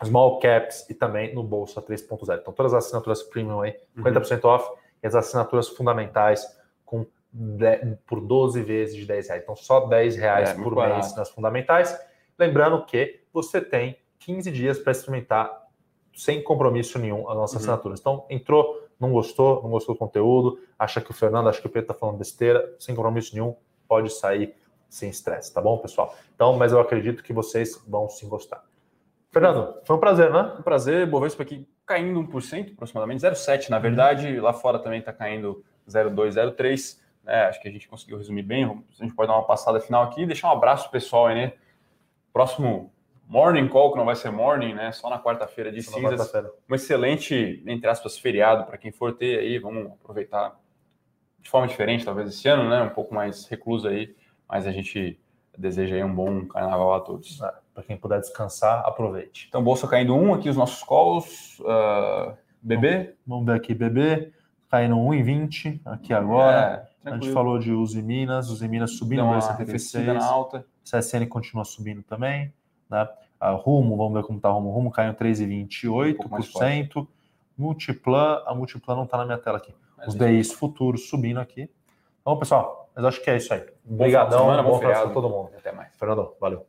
Small Caps e também no Bolsa 3.0. Então, todas as assinaturas premium aí, 50% uhum. off, e as assinaturas fundamentais com 10, por 12 vezes de 10 reais. Então, só 10 reais é, por mês barato. nas fundamentais. Lembrando que você tem 15 dias para experimentar sem compromisso nenhum as nossas uhum. assinaturas. Então, entrou, não gostou, não gostou do conteúdo, acha que o Fernando, acha que o Pedro está falando besteira, sem compromisso nenhum, pode sair sem estresse, tá bom, pessoal? Então, mas eu acredito que vocês vão sim gostar. Fernando, foi um prazer, né? Um prazer, Bovespa aqui caindo 1% aproximadamente, 0,7 na verdade, lá fora também está caindo 0,2, 0,3, né? Acho que a gente conseguiu resumir bem, a gente pode dar uma passada final aqui, deixar um abraço pessoal aí, né? Próximo morning call, que não vai ser morning, né? Só na quarta-feira de Só cinzas. Quarta um excelente, entre aspas, feriado para quem for ter aí, vamos aproveitar de forma diferente, talvez esse ano, né? Um pouco mais recluso aí mas a gente deseja aí um bom carnaval a todos. É, Para quem puder descansar, aproveite. Então, bolsa caindo um aqui, os nossos calls. Uh, BB? Vamos, ver aqui, BB. Caindo 1,20 aqui agora. É, a gente falou de Uzi Minas, Uzi Minas subindo, no S76. Na alta. CSN continua subindo também. Né? A Rumo, vamos ver como está o Rumo. Rumo caiu 3,28%. Um Multiplan, a Multiplan não está na minha tela aqui. Mas Os DIs futuros subindo aqui. Então, pessoal, mas acho que é isso aí. Obrigadão, bom, bom para todo mundo. Até mais. Fernando, valeu.